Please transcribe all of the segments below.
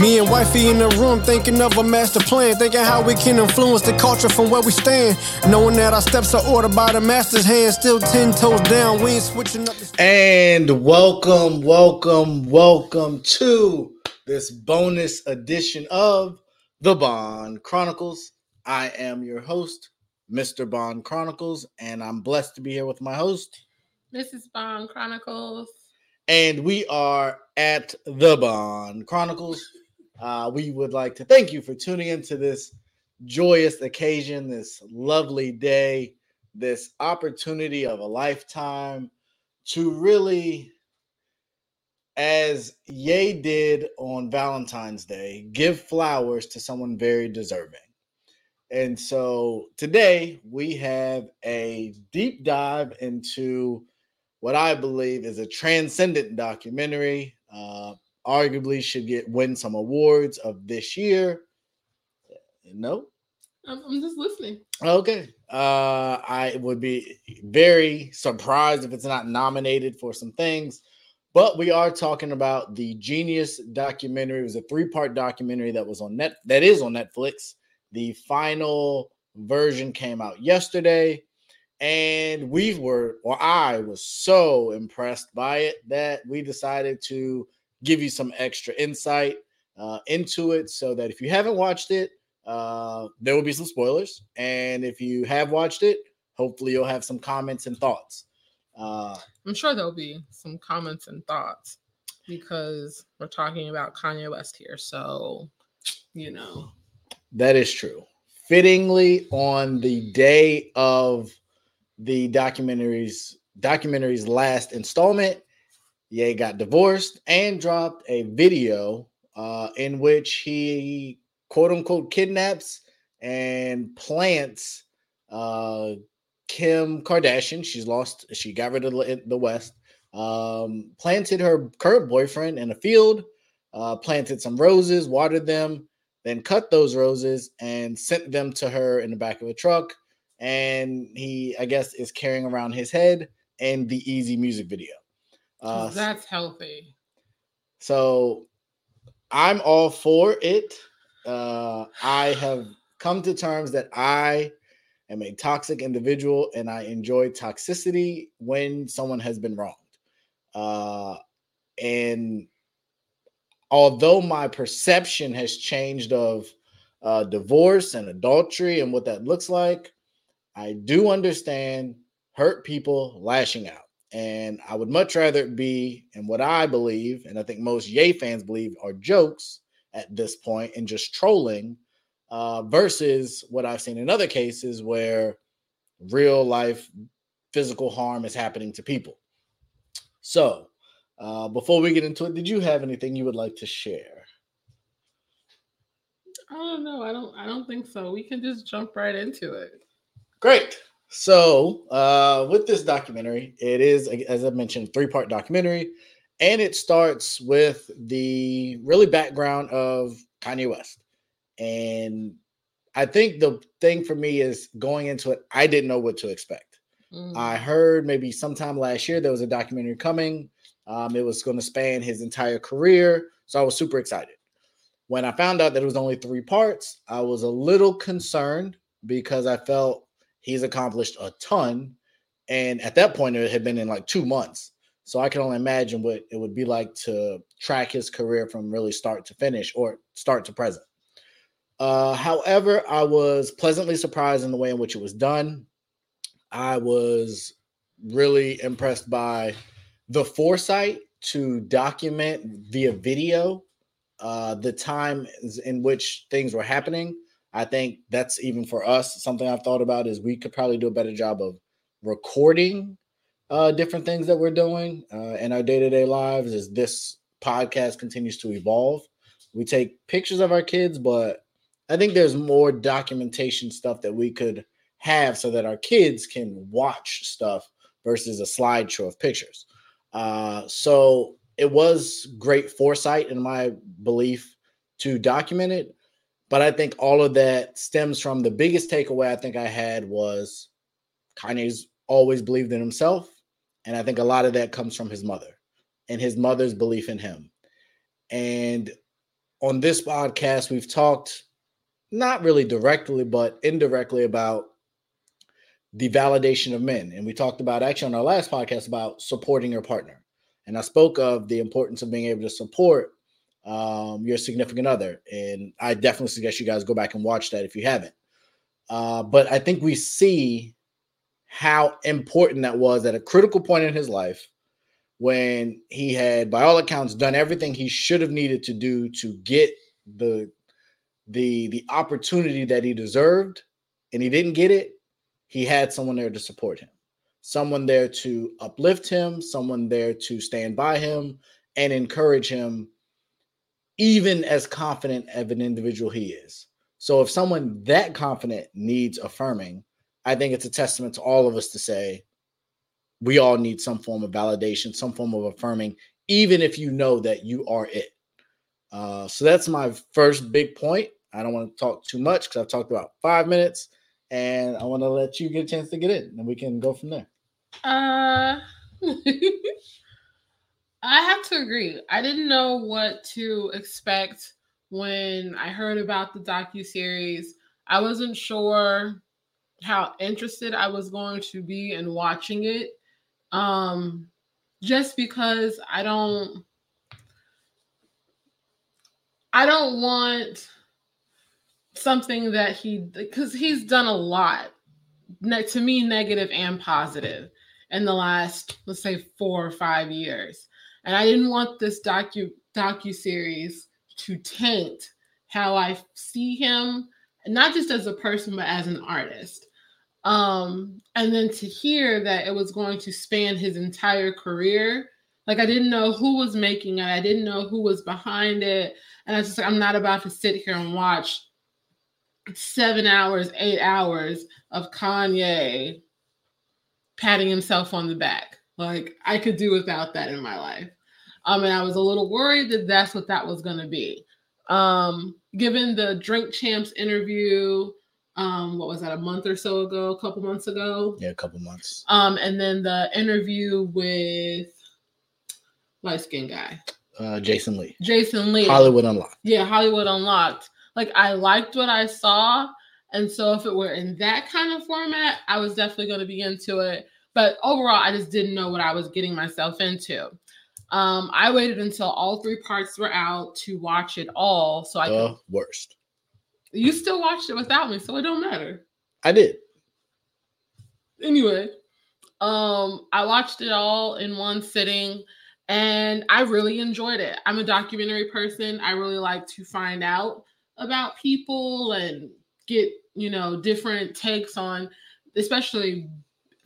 Me and wifey in the room thinking of a master plan, thinking how we can influence the culture from where we stand. Knowing that our steps are ordered by the master's hand, still 10 toes down, we ain't switching up. The- And welcome, welcome, welcome to this bonus edition of the Bond Chronicles. I am your host, Mr. Bond Chronicles, and I'm blessed to be here with my host. Mrs. Bond Chronicles. And we are at the Bond Chronicles. Uh, we would like to thank you for tuning into this joyous occasion, this lovely day, this opportunity of a lifetime to really, as Ye did on Valentine's Day, give flowers to someone very deserving. And so today we have a deep dive into what I believe is a transcendent documentary. Uh, arguably should get win some awards of this year. No, I'm, I'm just listening. okay. Uh, I would be very surprised if it's not nominated for some things. But we are talking about the Jeen-Yuhs documentary. It was a three-part documentary that was on net that is on Netflix. The final version came out yesterday and we were or i was so impressed by it that we decided to give you some extra insight uh, into it so that if you haven't watched it uh, there will be some spoilers and if you have watched it hopefully you'll have some comments and thoughts uh, I'm sure there'll be some comments and thoughts because we're talking about Kanye West here. So, you know, that is true fittingly on the day of the documentary's documentary's last installment. Ye got divorced and dropped a video uh, in which he quote unquote kidnaps and plants uh, Kim Kardashian. She's lost. She got rid of the West. Um, planted her current boyfriend in a field. Uh, planted some roses, watered them, then cut those roses and sent them to her in the back of a truck and he I guess is carrying around his head and the Eazy music video. Uh, that's healthy. So I'm all for it. Uh, I have come to terms that I am a toxic individual and I enjoy toxicity when someone has been wronged. Uh, and although my perception has changed of uh, divorce and adultery and what that looks like, I do understand hurt people lashing out. And I would much rather it be, and what I believe, and I think most Ye fans believe, are jokes at this point and just trolling, uh, versus what I've seen in other cases where real life physical harm is happening to people. So, uh, before we get into it, did you have anything you would like to share? I don't know. I don't. I don't think so. We can just jump right into it. Great. So, uh, with this documentary, it is, as I mentioned, three part documentary, and it starts with the really background of Kanye West. And I think the thing for me is going into it, I didn't know what to expect. Mm. I heard maybe sometime last year there was a documentary coming. Um, it was going to span his entire career. So I was super excited. When I found out that it was only three parts, I was a little concerned because I felt he's accomplished a ton. And at that point, it had been in like two months. So I can only imagine what it would be like to track his career from really start to finish or start to present. Uh, however, I was pleasantly surprised in the way in which it was done. I was really impressed by the foresight to document via video uh, the time in which things were happening. I think that's even for us something I've thought about is we could probably do a better job of recording uh, different things that we're doing uh, in our day to day lives as this podcast continues to evolve. We take pictures of our kids, but I think there's more documentation stuff that we could have so that our kids can watch stuff versus a slideshow of pictures. Uh, so it was great foresight, in my belief, to document it. But I think all of that stems from the biggest takeaway I think I had was Kanye's always believed in himself. And I think a lot of that comes from his mother and his mother's belief in him. And on this podcast, we've talked not really directly, but indirectly about the validation of men. And we talked about actually on our last podcast about supporting your partner. And I spoke of the importance of being able to support um, your significant other. And I definitely suggest you guys go back and watch that if you haven't. Uh, but I think we see how important that was at a critical point in his life when he had, by all accounts, done everything he should have needed to do to get the the the opportunity that he deserved, and he didn't get it. He had someone there to support him, someone there to uplift him, someone there to stand by him and encourage him, even as confident of an individual he is. So if someone that confident needs affirming, I think it's a testament to all of us to say we all need some form of validation, some form of affirming, even if you know that you are it. Uh, so that's my first big point. I don't want to talk too much because I've talked about five minutes, and I want to let you get a chance to get in, and we can go from there. Uh, I have to agree. I didn't know what to expect when I heard about the docu series. I wasn't sure how interested I was going to be in watching it. Um, just because I don't I don't want something that he because he's done a lot to me negative and positive in the last let's say four or five years and i didn't want this docu docu series to taint how i see him not just as a person but as an artist um and then to hear that it was going to span his entire career like i didn't know who was making it i didn't know who was behind it and i was just like i'm not about to sit here and watch seven hours, eight hours of Kanye patting himself on the back. Like I could do without that in my life. Um, and I was a little worried that that's what that was going to be. Um, given the Drink Champs interview, um, what was that, a month or so ago, a couple months ago? Yeah, a couple months. Um, and then the interview with light skin guy, uh, Jason Lee. Jason Lee. Hollywood Unlocked. Yeah, Hollywood Unlocked like I liked what I saw. And so if it were in that kind of format, I was definitely going to be into it. But overall, I just didn't know what I was getting myself into. Um, I waited until all three parts were out to watch it all. So I the could, worst. You still watched it without me, so it don't matter. I did. Anyway, um, I watched it all in one sitting and I really enjoyed it. I'm a documentary person. I really like to find out about people and get you know different takes on especially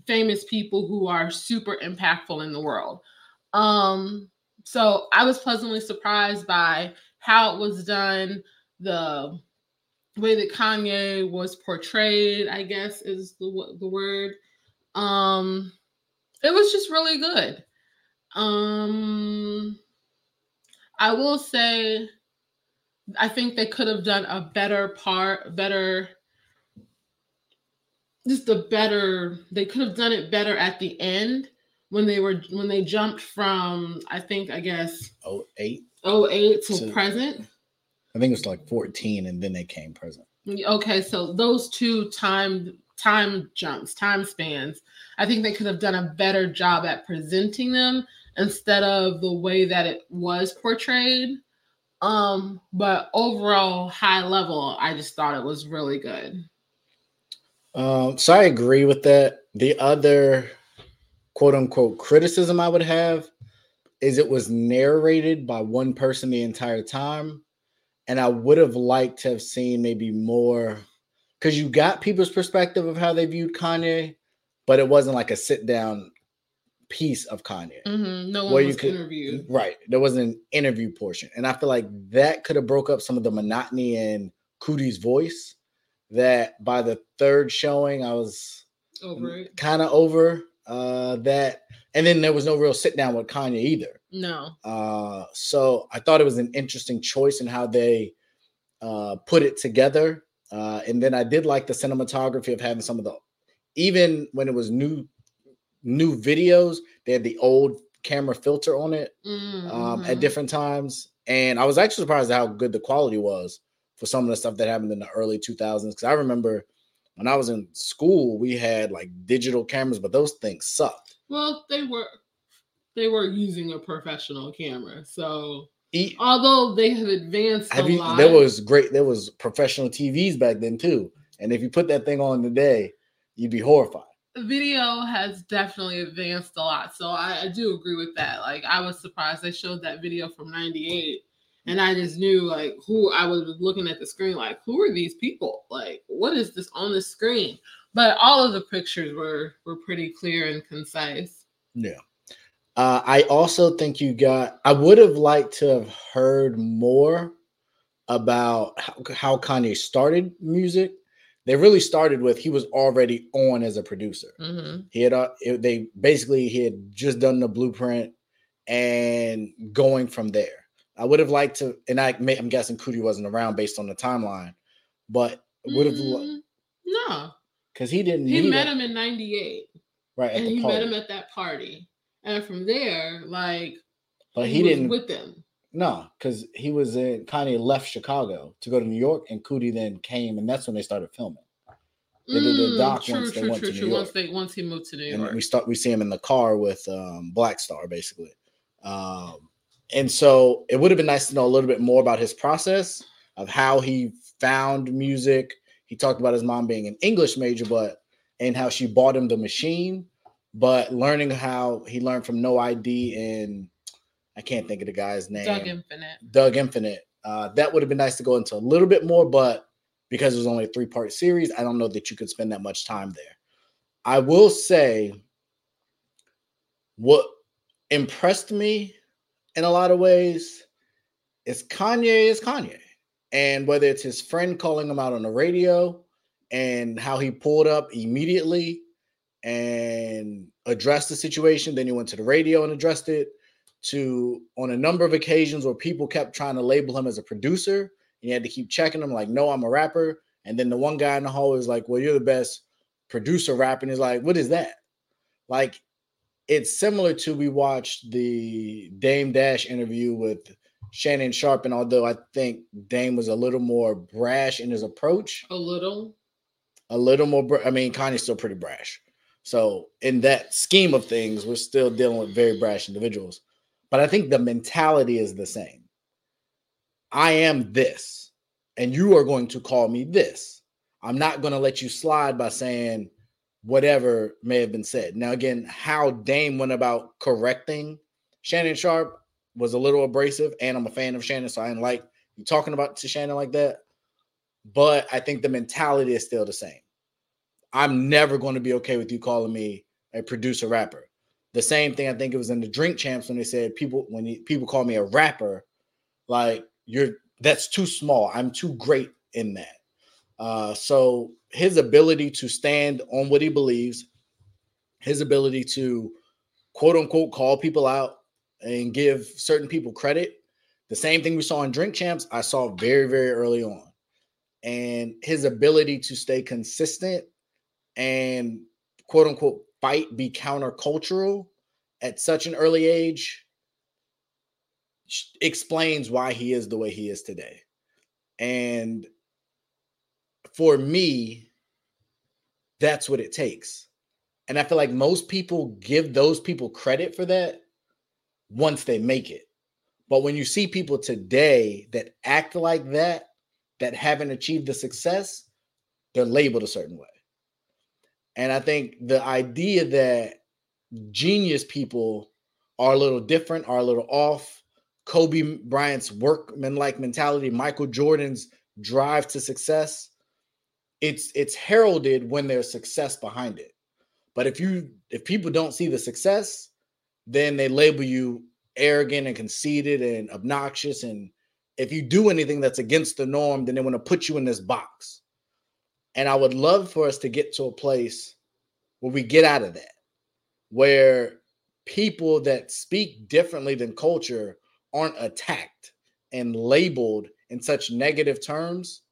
famous people who are super impactful in the world um so i was pleasantly surprised by how it was done the way that kanye was portrayed i guess is the, the word um it was just really good um i will say I think they could have done a better part, better, just a better. They could have done it better at the end when they were when they jumped from I think I guess oh eight oh eight to, to present. I think it was like fourteen, and then they came present. Okay, so those two time time jumps, time spans. I think they could have done a better job at presenting them instead of the way that it was portrayed. Um, but overall, high level, I just thought it was really good. Um, so I agree with that. The other quote unquote criticism I would have is it was narrated by one person the entire time. And I would have liked to have seen maybe more because you got people's perspective of how they viewed Kanye, but it wasn't like a sit down piece of Kanye. Mm-hmm. No one where was you could, interviewed. Right. There wasn't an interview portion. And I feel like that could have broke up some of the monotony in Coodie's voice. That by the third showing, I was kind of over uh that. And then there was no real sit down with Kanye either. No. Uh so I thought it was an interesting choice in how they uh put it together. Uh and then I did like the cinematography of having some of the even when it was new new videos, they had the old camera filter on it mm-hmm. um, at mm-hmm. different times. And I was actually surprised at how good the quality was for some of the stuff that happened in the early 2000s. Because I remember when I was in school, we had like digital cameras, but those things sucked. Well, they were they were using a professional camera, so e- although they have advanced a you, lot, there was great. There was professional TVs back then too, and if you put that thing on today, you'd be horrified. Video has definitely advanced a lot, so I, I do agree with that. Like I was surprised they showed that video from '98 and I just knew like who I was looking at the screen, like who are these people? Like what is this on the screen? But all of the pictures were were pretty clear and concise. Yeah. Uh, I also think you got. I would have liked to have heard more about how, how Kanye started music. They really started with he was already on as a producer. Mm-hmm. He had uh, it, they basically he had just done the blueprint and going from there. I would have liked to, and I may, I'm guessing Coodie wasn't around based on the timeline, but would have mm, no, because he didn't. He met him in '98, right? And he party. met him at that party, and from there, like, but he, he didn't with them. No, because he was in Kanye left Chicago to go to New York, and Coodie then came, and that's when they started filming. They did the mm, doc true, once true, they went true, to New York. Once they once he moved to New York, and we start we see him in the car with um, Black Star basically. Um, and so it would have been nice to know a little bit more about his process of how he found music. He talked about his mom being an English major, but and how she bought him the machine, but learning how he learned from No ID and I can't think of the guy's name. Dug Infinite. Dug Infinite. Uh, that would have been nice to go into a little bit more, but because it was only a three part series, I don't know that you could spend that much time there. I will say what impressed me in a lot of ways is Kanye is Kanye. And whether it's his friend calling him out on the radio and how he pulled up immediately and addressed the situation, then he went to the radio and addressed it, to on a number of occasions where people kept trying to label him as a producer. And he had to keep checking him, like, no, I'm a rapper. And then the one guy in the hall was like, Well, you're the best producer rapper. And he's like, What is that? Like it's similar to we watched the Dame Dash interview with Shannon Sharpe, and although I think Dame was a little more brash in his approach, a little, a little more. Br- I mean, Kanye's still pretty brash. So in that scheme of things, we're still dealing with very brash individuals. But I think the mentality is the same. I am this, and you are going to call me this. I'm not going to let you slide by saying whatever may have been said. Now, again, how Dame went about correcting Shannon Sharpe was a little abrasive, and I'm a fan of Shannon, so I didn't like you talking about to Shannon like that. But I think the mentality is still the same. I'm never going to be okay with you calling me a producer rapper. The same thing I think it was in the Drink Champs when they said people when you, people call me a rapper, like you're that's too small. I'm too great in that. Uh, so his ability to stand on what he believes, his ability to quote unquote call people out and give certain people credit. The same thing we saw in Drink Champs, I saw very, very early on. And his ability to stay consistent and quote unquote fight, be countercultural at such an early age explains why he is the way he is today. And for me, that's what it takes. And I feel like most people give those people credit for that once they make it. But when you see people today that act like that, that haven't achieved the success, they're labeled a certain way. And I think the idea that genius people are a little different, are a little off. Kobe Bryant's workman-like mentality, Michael Jordan's drive to success, it's it's heralded when there's success behind it. But if you if people don't see the success, then they label you arrogant and conceited and obnoxious. And if you do anything that's against the norm, then they want to put you in this box. And I would love for us to get to a place where we get out of that, where people that speak differently than culture aren't attacked and labeled in such negative terms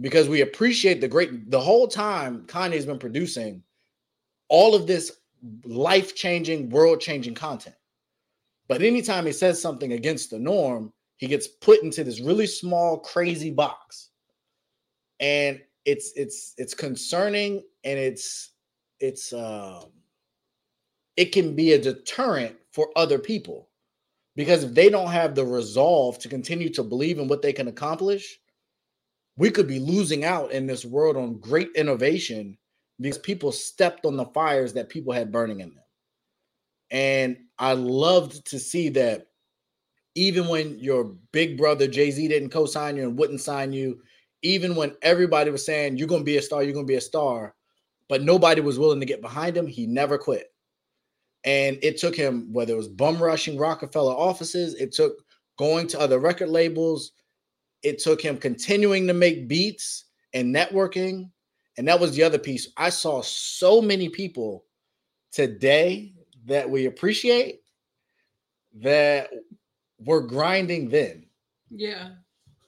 because we appreciate the great the whole time Kanye's been producing all of this life-changing, world-changing content. But anytime he says something against the norm, he gets put into this really small, crazy box. And it's it's it's concerning and it's it's um it can be a deterrent for other people because if they don't have the resolve to continue to believe in what they can accomplish we could be losing out in this world on great innovation because people stepped on the fires that people had burning in them. And i loved to see that even when your big brother jay-z didn't co-sign you and wouldn't sign you even when everybody was saying you're going to be a star you're going to be a star but nobody was willing to get behind him he never quit. And it took him, whether it was bum rushing Roc-A-Fella offices, it took going to other record labels, it took him continuing to make beats and networking. And that was the other piece. I saw so many people today that we appreciate that were grinding then. Yeah.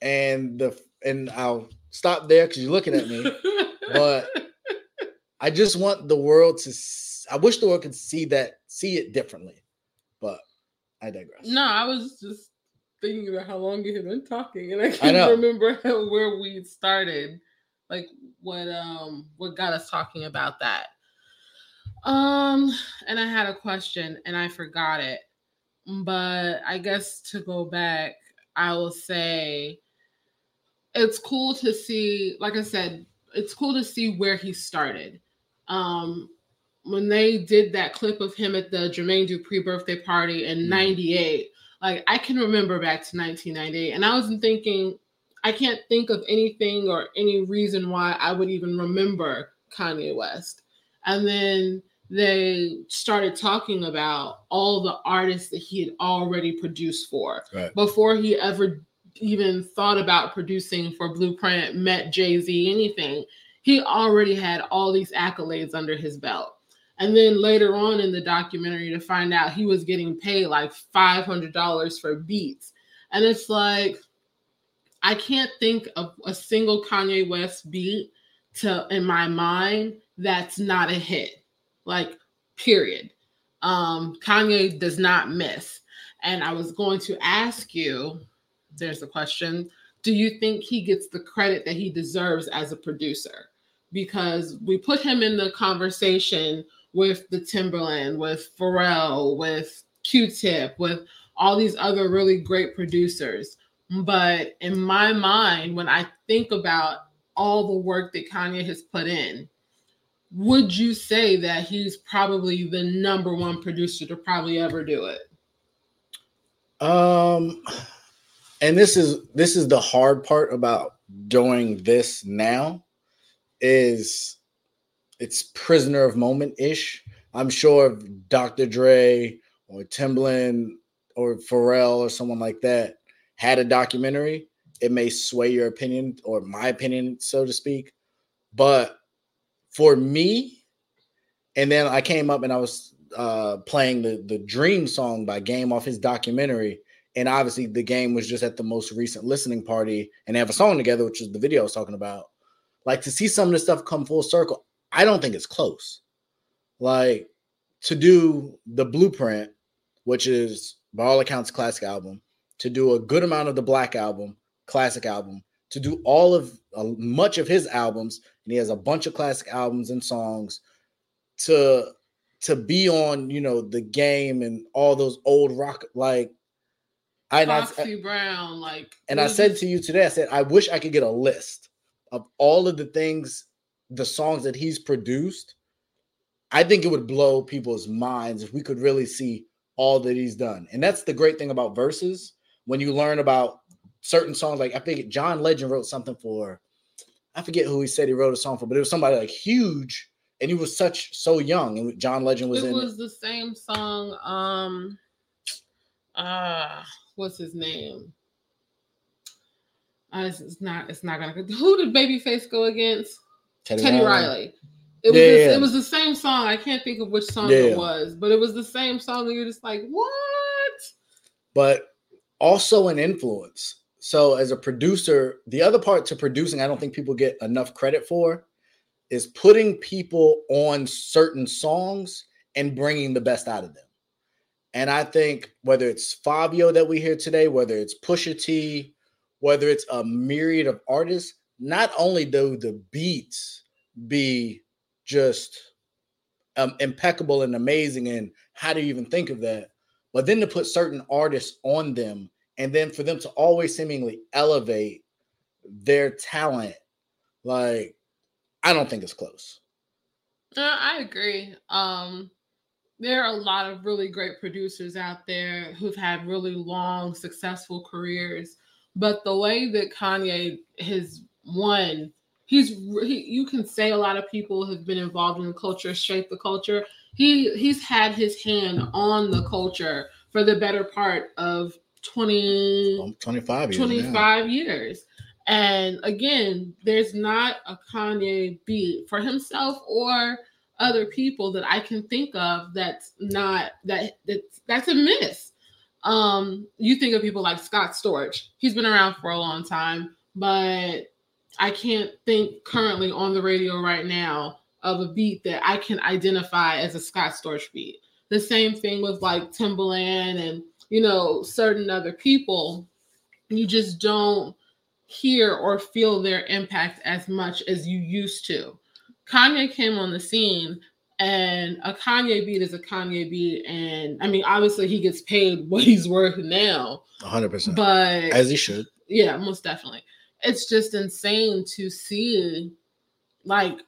And the and I'll stop there because you're looking at me. but I just want the world to I wish the world could see that, see it differently. But I digress. No, I was just thinking about how long you had been talking, and I can't I remember how, where we started, like what um what got us talking about that. Um, and I had a question and I forgot it, but I guess to go back, I will say it's cool to see, like I said, it's cool to see where he started. Um, when they did that clip of him at the Jermaine Dupri birthday party in '98, mm-hmm. Like I can remember back to 1998, and I wasn't thinking, I can't think of anything or any reason why I would even remember Kanye West. And then they started talking about all the artists that he had already produced for right. before he ever even thought about producing for Blueprint, met Jay Z, anything. He already had all these accolades under his belt. And then later on in the documentary, to find out he was getting paid like $500 for beats. And it's like, I can't think of a single Kanye West beat to in my mind that's not a hit. Like, period. Um, Kanye does not miss. And I was going to ask you there's a question. Do you think he gets the credit that he deserves as a producer? Because we put him in the conversation with the Timbaland, with Pharrell, with Q-Tip, with all these other really great producers. But in my mind, when I think about all the work that Kanye has put in, would you say that he's probably the number one producer to probably ever do it? Um, and this is this is the hard part about doing this now is it's prisoner of moment ish. I'm sure Dr. Dre or Timbaland or Pharrell or someone like that had a documentary, it may sway your opinion or my opinion, so to speak. But for me, and then I came up and I was uh, playing the the Dream song by Game off his documentary, and obviously the game was just at the most recent listening party, and they have a song together, which is the video I was talking about. Like to see some of this stuff come full circle, I don't think it's close. Like to do the blueprint, which is by all accounts classic album, to do a good amount of the Black album, classic album, to do all of uh, much of his albums, and he has a bunch of classic albums and songs. To to be on, you know, the game and all those old rock like I Foxy I, Brown, like and I said to you today, I said I wish I could get a list of all of the things the songs that he's produced, I think it would blow people's minds if we could really see all that he's done. And that's the great thing about verses when you learn about certain songs. Like I think John Legend wrote something for, I forget who he said he wrote a song for, but it was somebody like huge, and he was such so young. And John Legend was it in. Was it was the same song. Um, uh, what's his name? Uh, it's, it's not. It's not gonna. Who did Babyface go against? Teddy, Teddy Riley. Riley. It was yeah, the, yeah. it was the same song. I can't think of which song yeah. it was, but it was the same song, and you're just like, what? But also an influence. So as a producer, the other part to producing, I don't think people get enough credit for, is putting people on certain songs and bringing the best out of them. And I think whether it's Fabio that we hear today, whether it's Pusha T, whether it's a myriad of artists, not only do the beats be just um, impeccable and amazing, and how do you even think of that? But then to put certain artists on them, and then for them to always seemingly elevate their talent, like I don't think it's close. Uh, I agree. Um, there are a lot of really great producers out there who've had really long, successful careers. But the way that Kanye has won, he's he, you can say a lot of people have been involved in the culture, shape the culture. He he's had his hand on the culture for the better part of 20 25 years. 25 years. And again, there's not a Kanye beat for himself or other people that I can think of that's not that that's that's a miss. Um, you think of people like Scott Storch. He's been around for a long time, but I can't think currently on the radio right now of a beat that I can identify as a Scott Storch beat. The same thing with like Timbaland and you know certain other people. You just don't hear or feel their impact as much as you used to. Kanye came on the scene and a Kanye beat is a Kanye beat. And I mean, obviously he gets paid what he's worth now. 100%. But as he should. Yeah, most definitely. It's just insane to see like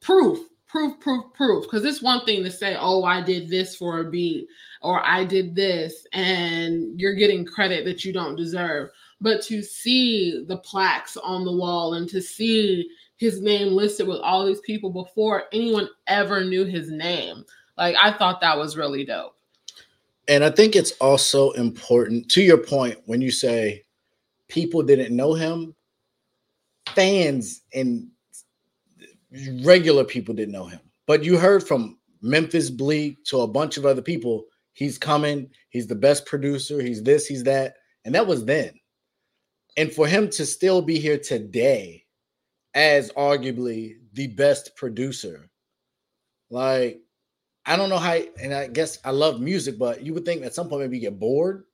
proof, proof, proof, proof. Because it's one thing to say, oh, I did this for a beat or I did this, and you're getting credit that you don't deserve. But to see the plaques on the wall and to see his name listed with all these people before anyone ever knew his name. Like I thought that was really dope. And I think it's also important to your point when you say people didn't know him, fans and regular people didn't know him. But you heard from Memphis Bleek to a bunch of other people, he's coming, he's the best producer, he's this, he's that. And that was then. And for him to still be here today as arguably the best producer. Like, I don't know how, and I guess I love music, but you would think at some point maybe you get bored.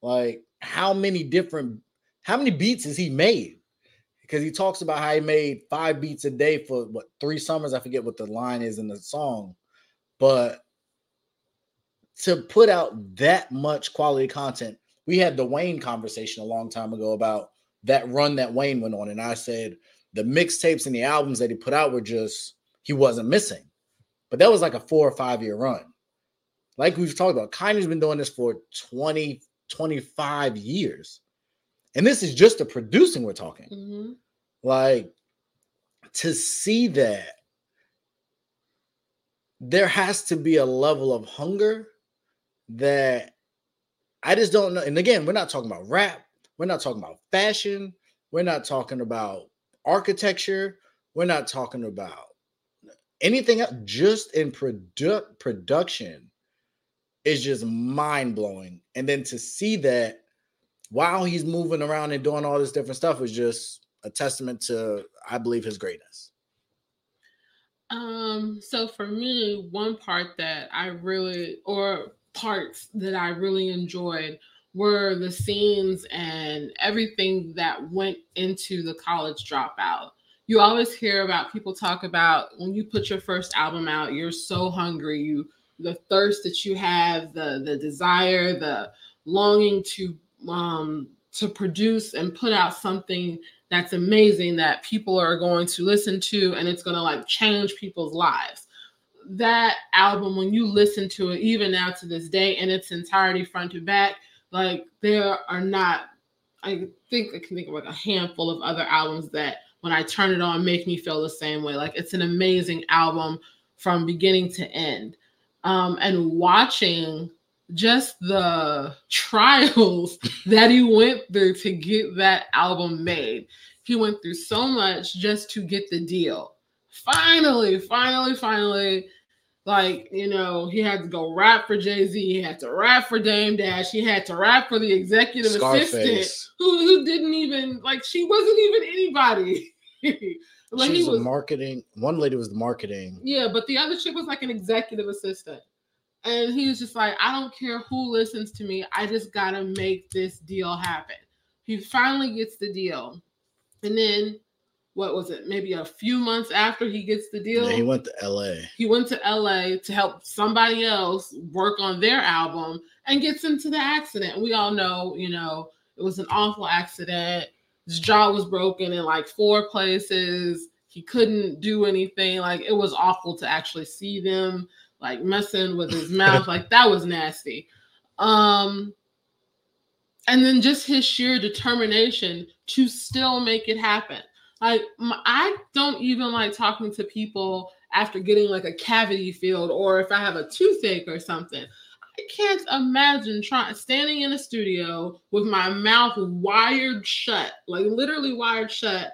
Like, how many different, how many beats has he made? Because he talks about how he made five beats a day for what three summers. I forget what the line is in the song, but to put out that much quality content, we had the Wayne conversation a long time ago about that run that Wayne went on, and I said the mixtapes and the albums that he put out were just he wasn't missing. But that was like a four or five year run. Like we've talked about, Kanye's been doing this for 20, 25 years. And this is just the producing we're talking. Mm-hmm. Like to see that there has to be a level of hunger that I just don't know. And again, we're not talking about rap, we're not talking about fashion, we're not talking about architecture. We're not talking about anything else. Just in produ- production is just mind blowing. And then to see that while he's moving around and doing all this different stuff is just a testament to, I believe, his greatness. Um, so for me, one part that I really, or parts that I really enjoyed were the scenes and everything that went into the college dropout. You always hear about people talk about when you put your first album out, you're so hungry, you the thirst that you have, the the desire, the longing to um to produce and put out something that's amazing that people are going to listen to and it's going to like change people's lives. That album when you listen to it even now to this day in its entirety front to back, like there are not, I think I can think of like a handful of other albums that when I turn it on make me feel the same way. Like it's an amazing album from beginning to end. Um, and watching just the trials that he went through to get that album made. He went through so much just to get the deal. Finally, finally, finally, like, you know, he had to go rap for Jay Z. He had to rap for Dame Dash. He had to rap for the executive Scarface. assistant who, who didn't even, like, she wasn't even anybody. like, she was, was marketing. One lady was the marketing. Yeah, but the other chick was like an executive assistant. And he was just like, I don't care who listens to me. I just gotta make this deal happen. He finally gets the deal. And then what was it? Maybe a few months after he gets the deal. Yeah, he went to LA. he went to LA to help somebody else work on their album and gets into the accident. We all know, you know, it was an awful accident. His jaw was broken in like four places. He couldn't do anything. Like it was awful to actually see them like messing with his mouth. like that was nasty. Um and then just his sheer determination to still make it happen. Like I don't even like talking to people after getting like a cavity filled or if I have a toothache or something. I can't imagine trying standing in a studio with my mouth wired shut, like literally wired shut,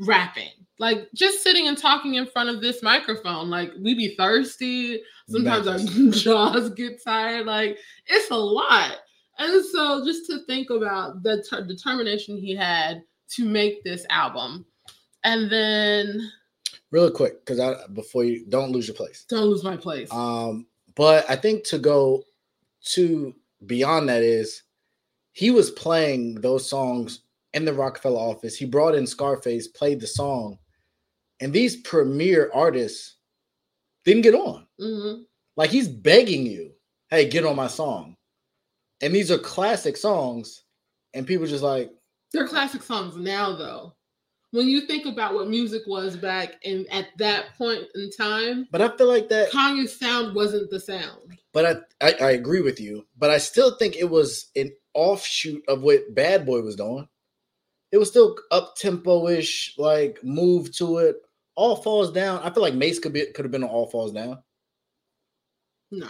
rapping. Like just sitting and talking in front of this microphone. Like we be thirsty. Sometimes our jaws get tired. Like it's a lot. And so just to think about the determination he had to make this album. And then Really quick, because I before you don't lose your place. don't lose my place. Um, but I think to go to beyond that is he was playing those songs in the Roc-A-Fella office. He brought in Scarface, played the song, and these premier artists didn't get on. Mhm. Like he's begging you, hey, get on my song. And these are classic songs, and people just like, They're classic songs now, though. When you think about what music was back and at that point in time, but I feel like that. Kanye's sound wasn't the sound. But I, I, I agree with you. But I still think it was an offshoot of what Bad Boy was doing. It was still up tempo ish, like move to it. All falls down. I feel like Mace could be could have been on All Falls Down. No.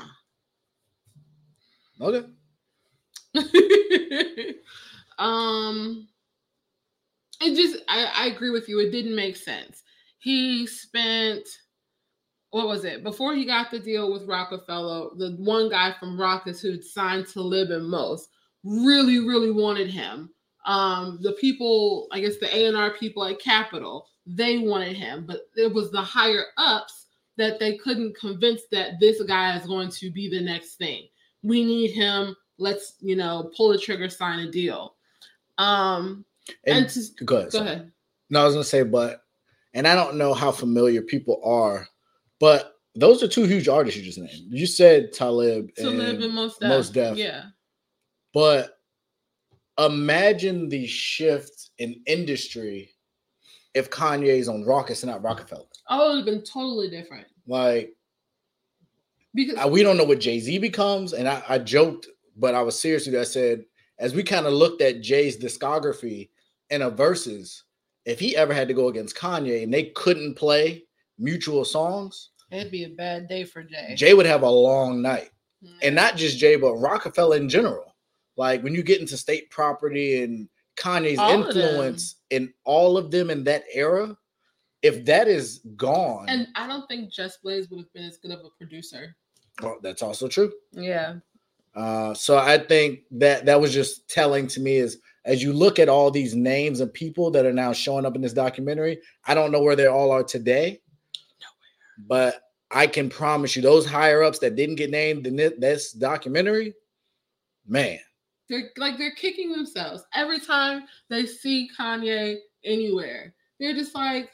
Okay. um it just I, I agree with you it didn't make sense he spent what was it before he got the deal with Roc-A-Fella the one guy from Rawkus who'd signed Talib and Mos really really wanted him um the people i guess the a&r people at capitol they wanted him but it was the higher ups that they couldn't convince that this guy is going to be the next thing we need him let's you know pull the trigger sign a deal um And, And to- go ahead. go ahead No, I was gonna say, but and I don't know how familiar people are, but those are two huge artists you just named. You said Talib, to live and- in most Mos def. Def. yeah but imagine the shift in industry if Kanye's on Rawkus and not Roc-A-Fella. oh it would have been totally different Like because I, we don't know what Jay Z becomes, and I, I joked, but I was serious with you. I said as we kind of looked at Jay's discography in a verses, if he ever had to go against Kanye and they couldn't play mutual songs, it'd be a bad day for jay Jay would have a long night. Mm. and not just Jay, but Roc-A-Fella in general. Like when you get into state property and Kanye's All influence in all of them in that era, if that is gone, and i don't think just blaze would have been as good of a producer. Well, that's also true. yeah. Uh, so I think that that was just telling to me is as you look at all these names and people that are now showing up in this documentary, I don't know where they all are today, but I can promise you those higher ups that didn't get named in thi- this documentary, man, they're like they're kicking themselves every time they see kanye anywhere they're just like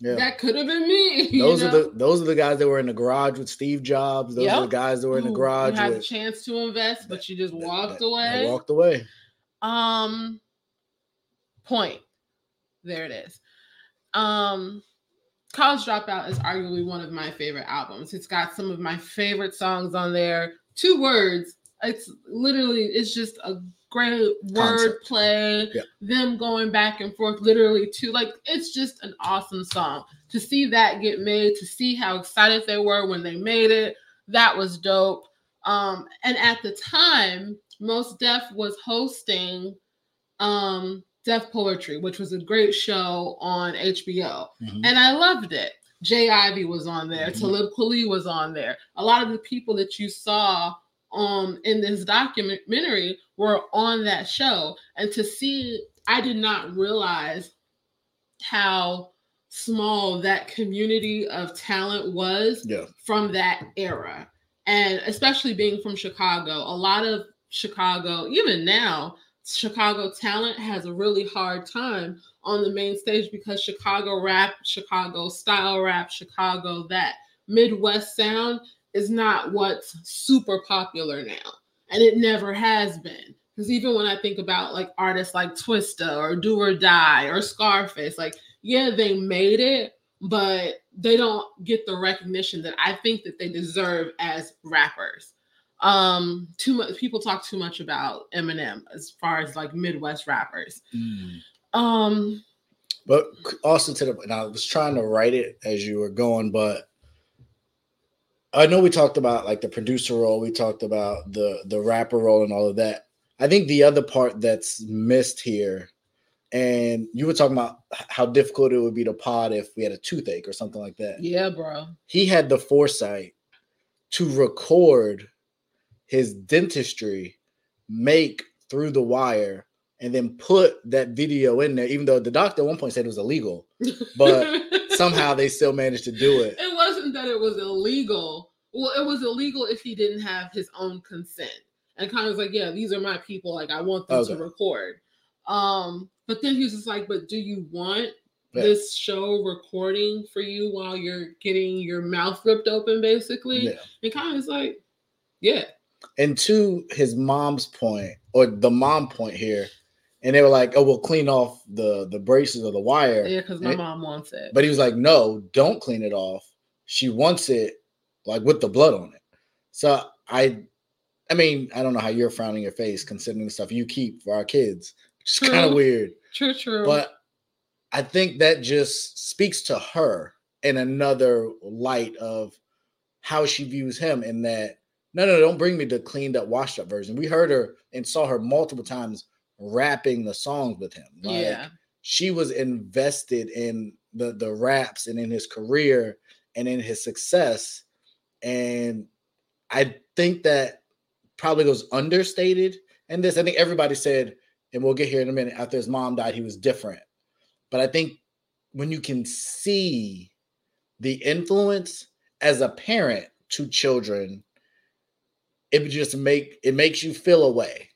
yeah. that could have been me you Those are the those are the guys that were in the garage with Steve Jobs. Those are the guys that were in the garage you had a chance to invest but you just that- walked that- away that walked away. Um, point. There it is. Um, College Dropout is arguably one of my favorite albums. It's got some of my favorite songs on there. Two words. It's literally, it's just a great word play. Yeah. Them going back and forth, literally, to like, it's just an awesome song. To see that get made, to see how excited they were when they made it, that was dope. Um, and at the time, Mos Def was hosting um Def Poetry, which was a great show on HBO. Mhm. And I loved it. J. Ivy was on there, Mhm. Talib Kweli was on there. A lot of the people that you saw um in this documentary were on that show. And to see, I did not realize how small that community of talent was Yeah. from that era. And especially being from Chicago, a lot of Chicago, even now, Chicago talent has a really hard time on the main stage because Chicago rap, Chicago style rap, Chicago that Midwest sound is not what's super popular now. And it never has been. Because even when I think about like artists like Twista or Do or Die or Scarface, like, yeah, they made it, but they don't get the recognition that I think that they deserve as rappers. Um, too much people talk too much about Eminem as far as like Midwest rappers. Mm. Um, but also to the and I was trying to write it as you were going, but I know we talked about like the producer role, we talked about the the rapper role and all of that. I think the other part that's missed here, and you were talking about how difficult it would be to pod if we had a toothache or something like that. Yeah, bro. He had the foresight to record his dentistry, make through the wire, and then put that video in there, even though the doctor at one point said it was illegal. But somehow they still managed to do it. Wasn't that it was illegal. Well, it was illegal if he didn't have his own consent. And kind of was like, yeah, these are my people. Like, I want them okay. to record. Um, but then he was just like, but do you want yeah. this show recording for you while you're getting your mouth ripped open, basically? Yeah. And kind of was like, yeah. And to his mom's point, or the mom point here, and they were like, "Oh, we'll clean off the the braces or the wire." Yeah, because my and mom wants it. But he was like, "No, don't clean it off. She wants it like with the blood on it." So I, I mean, I don't know how you're frowning your face considering the stuff you keep for our kids, which is kind of weird. True, true. But I think that just speaks to her in another light of how she views him. In that, no, no, don't bring me the cleaned up, washed up version. We heard her and saw her multiple times rapping the songs with him. Like, yeah. She was invested in the the raps and in his career and in his success. And I think that probably goes understated in this. I think everybody said, and we'll get here in a minute, after his mom died, he was different. But I think when you can see the influence as a parent to children, it just make it makes you feel away.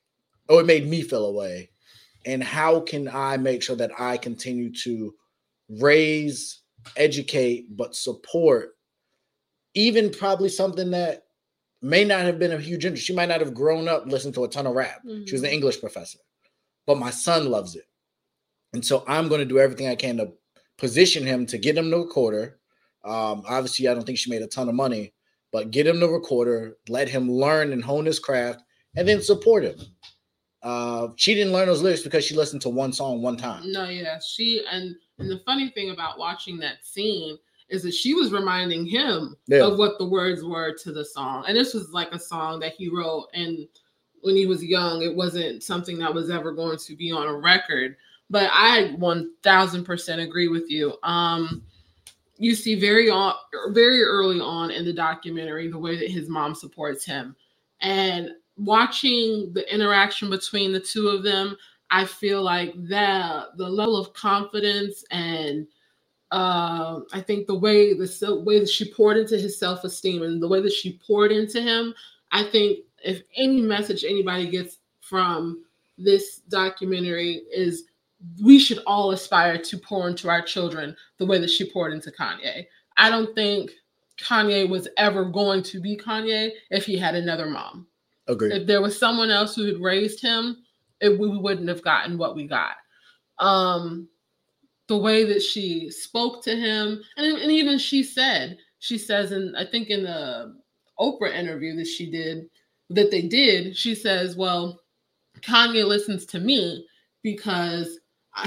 oh, it made me feel away. And how can I make sure that I continue to raise, educate, but support even probably something that may not have been a huge interest. She might not have grown up listening to a ton of rap. Mm-hmm. She was an mm-hmm. English professor, but my son loves it. And so I'm going to do everything I can to position him to get him the recorder. Um, obviously, I don't think she made a ton of money, but get him the recorder, let him learn and hone his craft, and then support him. Uh, she didn't learn those lyrics because she listened to one song one time. No, yeah, she and and the funny thing about watching that scene is that she was reminding him yeah. of what the words were to the song, and this was like a song that he wrote and when he was young. It wasn't something that was ever going to be on a record. But I one thousand percent agree with you. Um, you see very on very early on in the documentary the way that his mom supports him, and watching the interaction between the two of them, I feel like that the level of confidence and uh, I think the way the way that she poured into his self esteem and the way that she poured into him, I think if any message anybody gets from this documentary is we should all aspire to pour into our children the way that she poured into Kanye. I don't think Kanye was ever going to be Kanye if he had another mom. Agreed. If there was someone else who had raised him, it, we wouldn't have gotten what we got. Um, the way that she spoke to him, and, and even she said, she says, and I think in the Oprah interview that she did, that they did, she says, well, Kanye listens to me because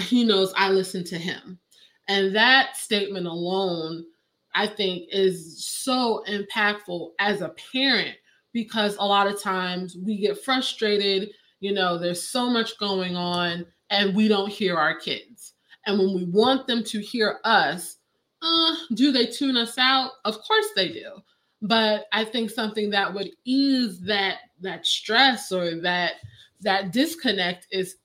he knows I listen to him. And that statement alone, I think, is so impactful as a parent because a lot of times we get frustrated. You know, there's so much going on and we don't hear our kids. And when we want them to hear us, uh, do they tune us out? Of course they do. But I think something that would ease that that stress or that that disconnect is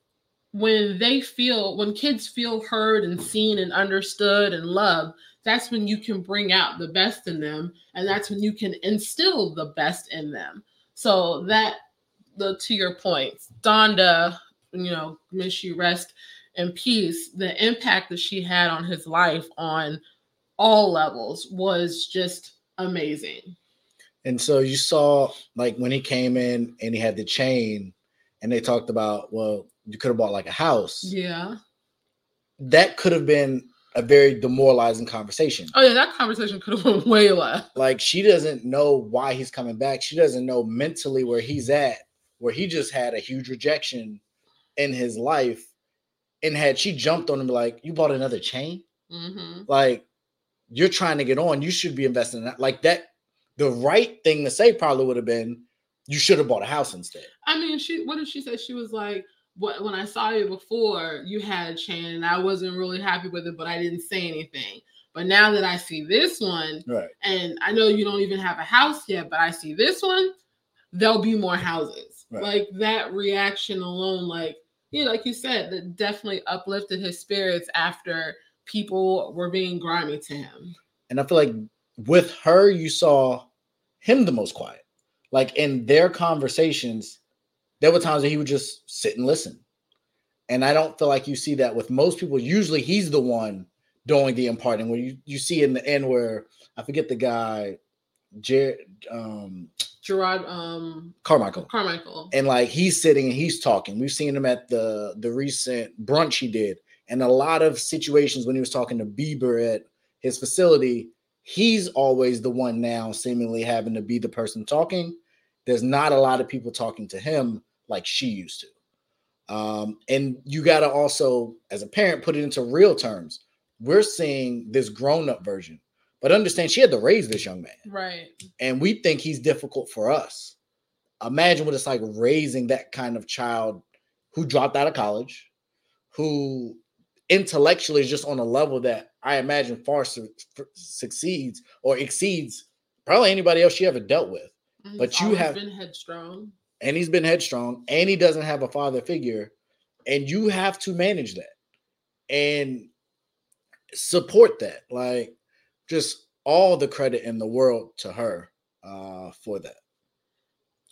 when they feel when kids feel heard and seen and understood and loved that's when you can bring out the best in them and that's when you can instill the best in them. So that the to your point donda you know may she rest in peace. The impact that she had on his life on all levels was just amazing. And so you saw like when he came in and he had the chain and they talked about, well, you could have bought like a house. yeah. That could have been a very demoralizing conversation. oh yeah that conversation could have went way left Like she doesn't know why he's coming back. She doesn't know mentally where he's at, where he just had a huge rejection in his life. And had she jumped on him like, you bought another chain? hmm Like you're trying to get on, you should be investing in that. Like that, the right thing to say probably would have been, you should have bought a house instead. I mean, she what did she say? She was like, "What when I saw you before, you had a chain, and I wasn't really happy with it, but I didn't say anything. But now that I see this one, Right. and I know you don't even have a house yet, but I see this one, there'll be more houses. Right. Like that reaction alone, like yeah, like you said, that definitely uplifted his spirits after people were being grimy to him. And I feel like with her, you saw him the most quiet. Like in their conversations, there were times that he would just sit and listen. And I don't feel like you see that with most people. Usually he's the one doing the imparting. Where you, you see in the end where I forget the guy, Jared um Gerard um Carmichael. Carmichael. and like he's sitting and he's talking. We've seen him at the the recent brunch he did, and a lot of situations when he was talking to Bieber at his facility, he's always the one now seemingly having to be the person talking. There's not a lot of people talking to him like she used to. Um, and you got to also, as a parent, put it into real terms. We're seeing this grown up version, but understand she had to raise this young man Right. and we think he's difficult for us. Imagine what it's like raising that kind of child who dropped out of college, who intellectually is just on a level that I imagine far su- succeeds or exceeds probably anybody else she ever dealt with. And But you have- been headstrong. And he's been headstrong and he doesn't have a father figure. And you have to manage that and support that. Like, just all the credit in the world to her uh, for that.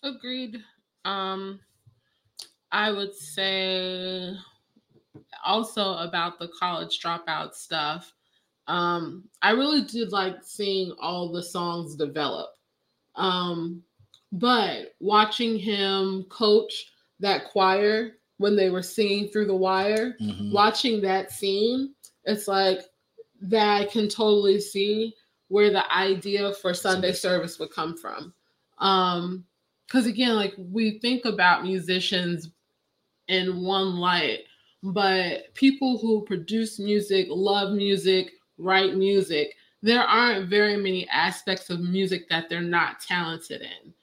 Agreed. Um, I would say also about the college dropout stuff. Um, I really did like seeing all the songs develop. Um, but watching him coach that choir when they were singing through the wire, Mhm. watching that scene, it's like that I can totally see where the idea for Sunday service would come from. Um, because again, like we think about musicians in one light, but people who produce music, love music, write music, there aren't very many aspects of music that they're not talented in,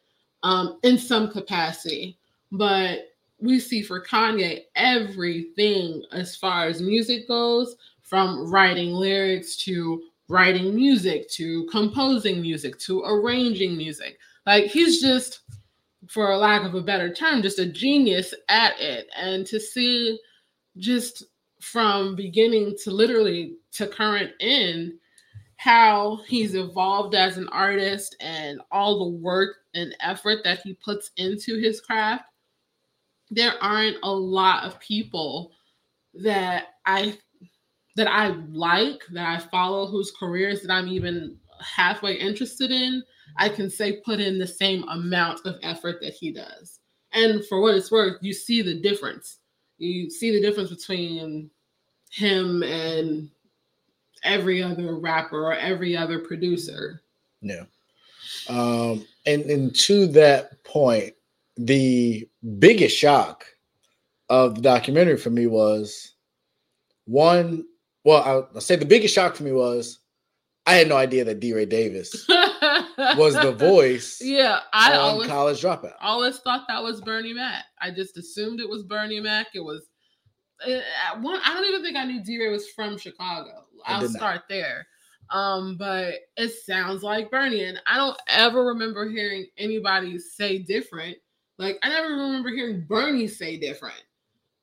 um, in some capacity. But we see for Kanye everything as far as music goes, from writing lyrics to writing music to composing music to arranging music. Like he's just, for lack of a better term, just a genius at it. And to see just from beginning to literally to current end how he's evolved as an artist and all the work and effort that he puts into his craft there aren't a lot of people that i that i like that i follow whose careers that i'm even halfway interested in i can say put in the same amount of effort that he does. And for what it's worth you see the difference. You see the difference between him and every other rapper or every other producer. Yeah. Um, and and to that point, the biggest shock of the documentary for me was one. Well, I'll, say the biggest shock for me was I had no idea that DeRay Davis was the voice Yeah, I always College Dropout. always thought that was Bernie Mac. I just assumed it was Bernie Mac. It was uh, at one. I don't even think I knew DeRay was from Chicago. I'll start there. Um, but it sounds like Bernie, and I don't ever remember hearing anybody say different. Like I never remember hearing Bernie say different.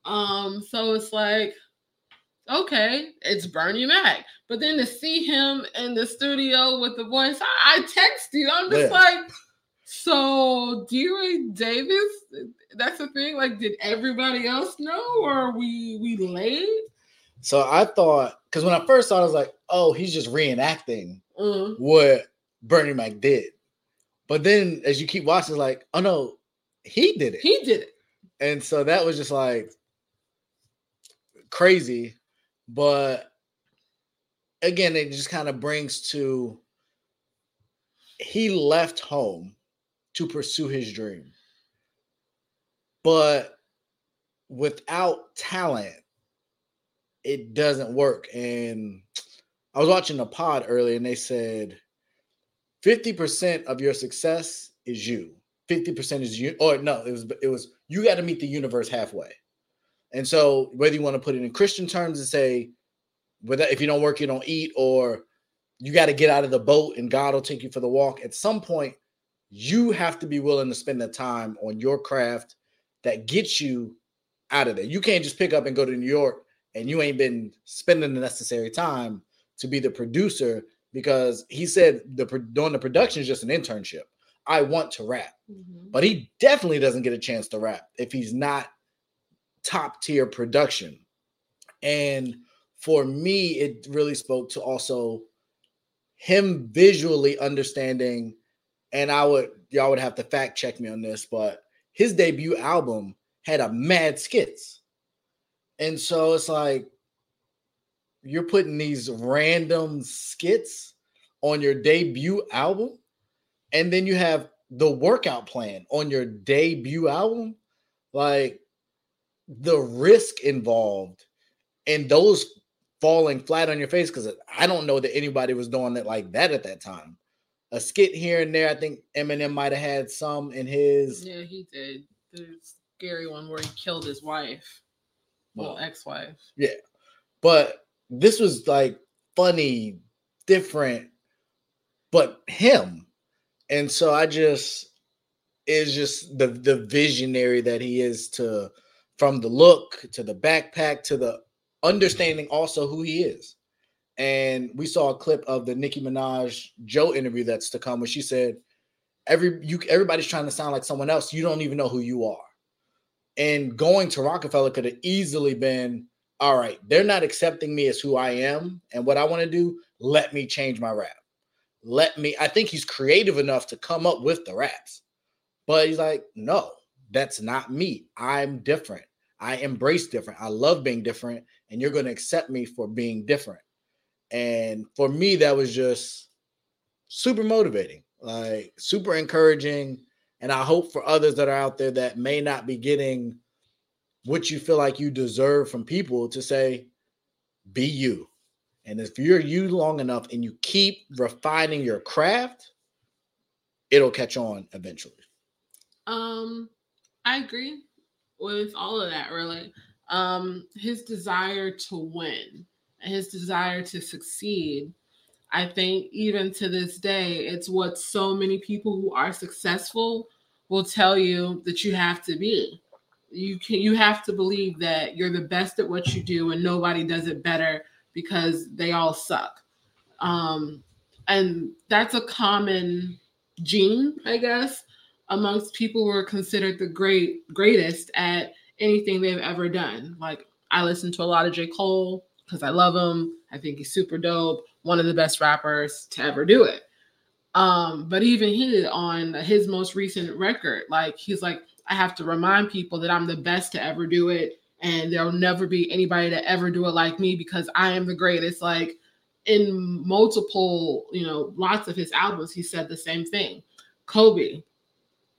Um, so it's like, okay, it's Bernie Mac. But then to see him in the studio with the voice, I, I text you. I'm just Yeah. like, so DeRay Davis, that's the thing. Like, did everybody else know, or are we we late? So I thought, because when I first saw it, I was like, oh, he's just reenacting Uh, what Bernie Mac did. But then as you keep watching, it's like, oh no, he did it. he did it. and so that was just like crazy. But again, it just kind of brings to he left home to pursue his dream. But without talent, it doesn't work. And I was watching a pod earlier and they said 50% of your success is you. 50% is you or no, it was it was you got to meet the universe halfway. And so whether you want to put it in Christian terms and say whether if you don't work, you don't eat, or you got to get out of the boat and God will take you for the walk. At some point, you have to be willing to spend the time on your craft that gets you out of there. You can't just pick up and go to New York and you ain't been spending the necessary time to be the producer because he said the doing the production is just an internship. I want to rap, mm-hmm. but he definitely doesn't get a chance to rap if he's not top tier production. And for me, it really spoke to also him visually understanding. And I would, y'all would have to fact check me on this, but his debut album had a mad skits. And so it's like you're putting these random skits on your debut album, and then you have the workout plan on your debut album. Like the risk involved and those falling flat on your face because I don't know that anybody was doing it like that at that time. A skit here and there, I think Eminem might have had some in his. Yeah, he did. The scary one where he killed his wife, well, ex-wife. Yeah, but this was like funny, different, but him. And so I just is just the the visionary that he is to from the look to the backpack to the understanding also who he is. And we saw a clip of the Nicki Minaj Joe interview that's to come where she said, Every you everybody's trying to sound like someone else. You don't even know who you are. And going to Roc-A-Fella could have easily been all right, they're not accepting me as who I am and what I want to do. Let me change my rap. Let me, I think he's creative enough to come up with the raps. But he's like, no, that's not me. I'm different. I embrace different. I love being different. And you're going to accept me for being different. And for me, that was just super motivating, like super encouraging. And I hope for others that are out there that may not be getting what you feel like you deserve from people to say, be you. And if you're you long enough and you keep refining your craft, it'll catch on eventually. Um, I agree with all of that. Really, um, his desire to win, his desire to succeed. I think even to this day, it's what so many people who are successful will tell you that you have to be. You can you have to believe that you're the best at what you do and nobody does it better because they all suck. Um, and that's a common gene, I guess, amongst people who are considered the great greatest at anything they've ever done. Like I listen to a lot of J. Cole because I love him. I think he's super dope, one of the best rappers to ever do it. Um, but even he on his most recent record, like he's like, I have to remind people that I'm the best to ever do it, and there'll never be anybody to ever do it like me because I am the greatest. Like in multiple, you know, lots of his albums, he said the same thing. Kobe,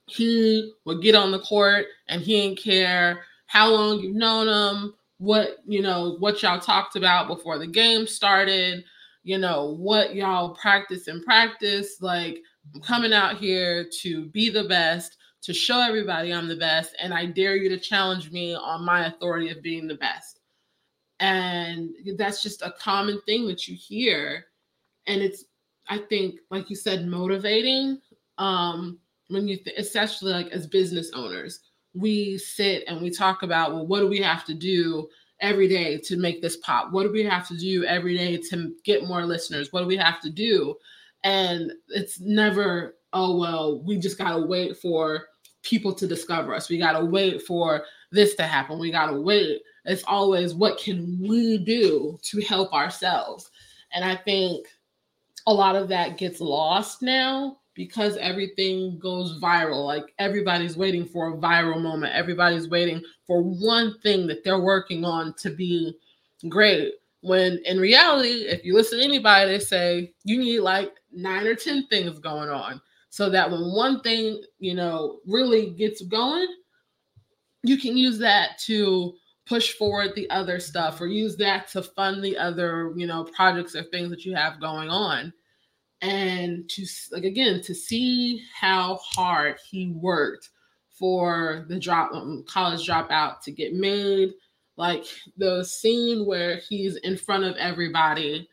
he would get on the court and he didn't care how long you've known him, what you know, what y'all talked about before the game started, you know, what y'all practice and practice. Like, I'm coming out here to be the best, to show everybody I'm the best, and I dare you to challenge me on my authority of being the best. And that's just a common thing that you hear. And it's, I think, like you said, motivating. Um, when you, th- especially like as business owners, we sit and we talk about, well, what do we have to do every day to make this pop? What do we have to do every day to get more listeners? What do we have to do? And it's never, oh, well, we just got to wait for people to discover us. We got to wait for this to happen. We got to wait. It's always, what can we do to help ourselves? And I think a lot of that gets lost now because everything goes viral. Like everybody's waiting for a viral moment. Everybody's waiting for one thing that they're working on to be great. When in reality, if you listen to anybody, they say you need like nine or 10 things going on so that when one thing, you know, really gets going, you can use that to push forward the other stuff or use that to fund the other, you know, projects or things that you have going on and to like again to see how hard he worked for the drop um, college dropout to get made like the scene where he's in front of everybody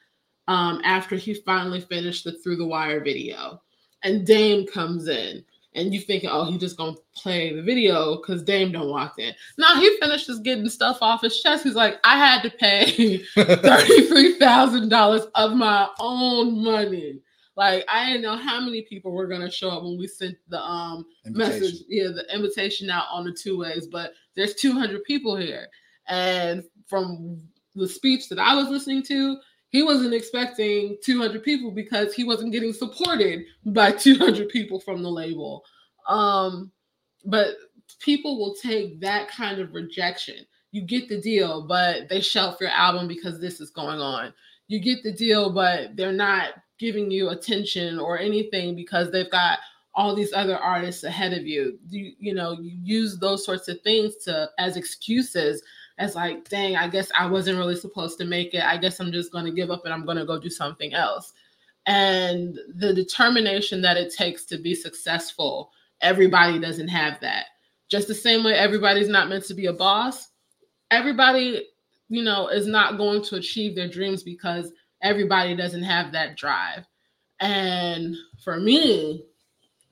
um, after he finally finished the through the wire video and dame comes in and you think oh he just gonna play the video because dame don't walk in. Now he finishes getting stuff off his chest. He's like i had to pay $33000 of my own money like I didn't know how many people were gonna show up when we sent the um invitation. message, yeah, the invitation out on the two ways. But there's 200 people here, and from the speech that I was listening to, he wasn't expecting 200 people because he wasn't getting supported by 200 people from the label. Um, but people will take that kind of rejection. You get the deal, but they shelf your album because this is going on. You get the deal, but they're not giving you attention or anything because they've got all these other artists ahead of you. You you know, you use those sorts of things to as excuses as like, dang, I guess I wasn't really supposed to make it. I guess I'm just going to give up and I'm going to go do something else. And the determination that it takes to be successful, everybody doesn't have that. Just the same way everybody's not meant to be a boss, everybody, you know, is not going to achieve their dreams because everybody doesn't have that drive. And for me,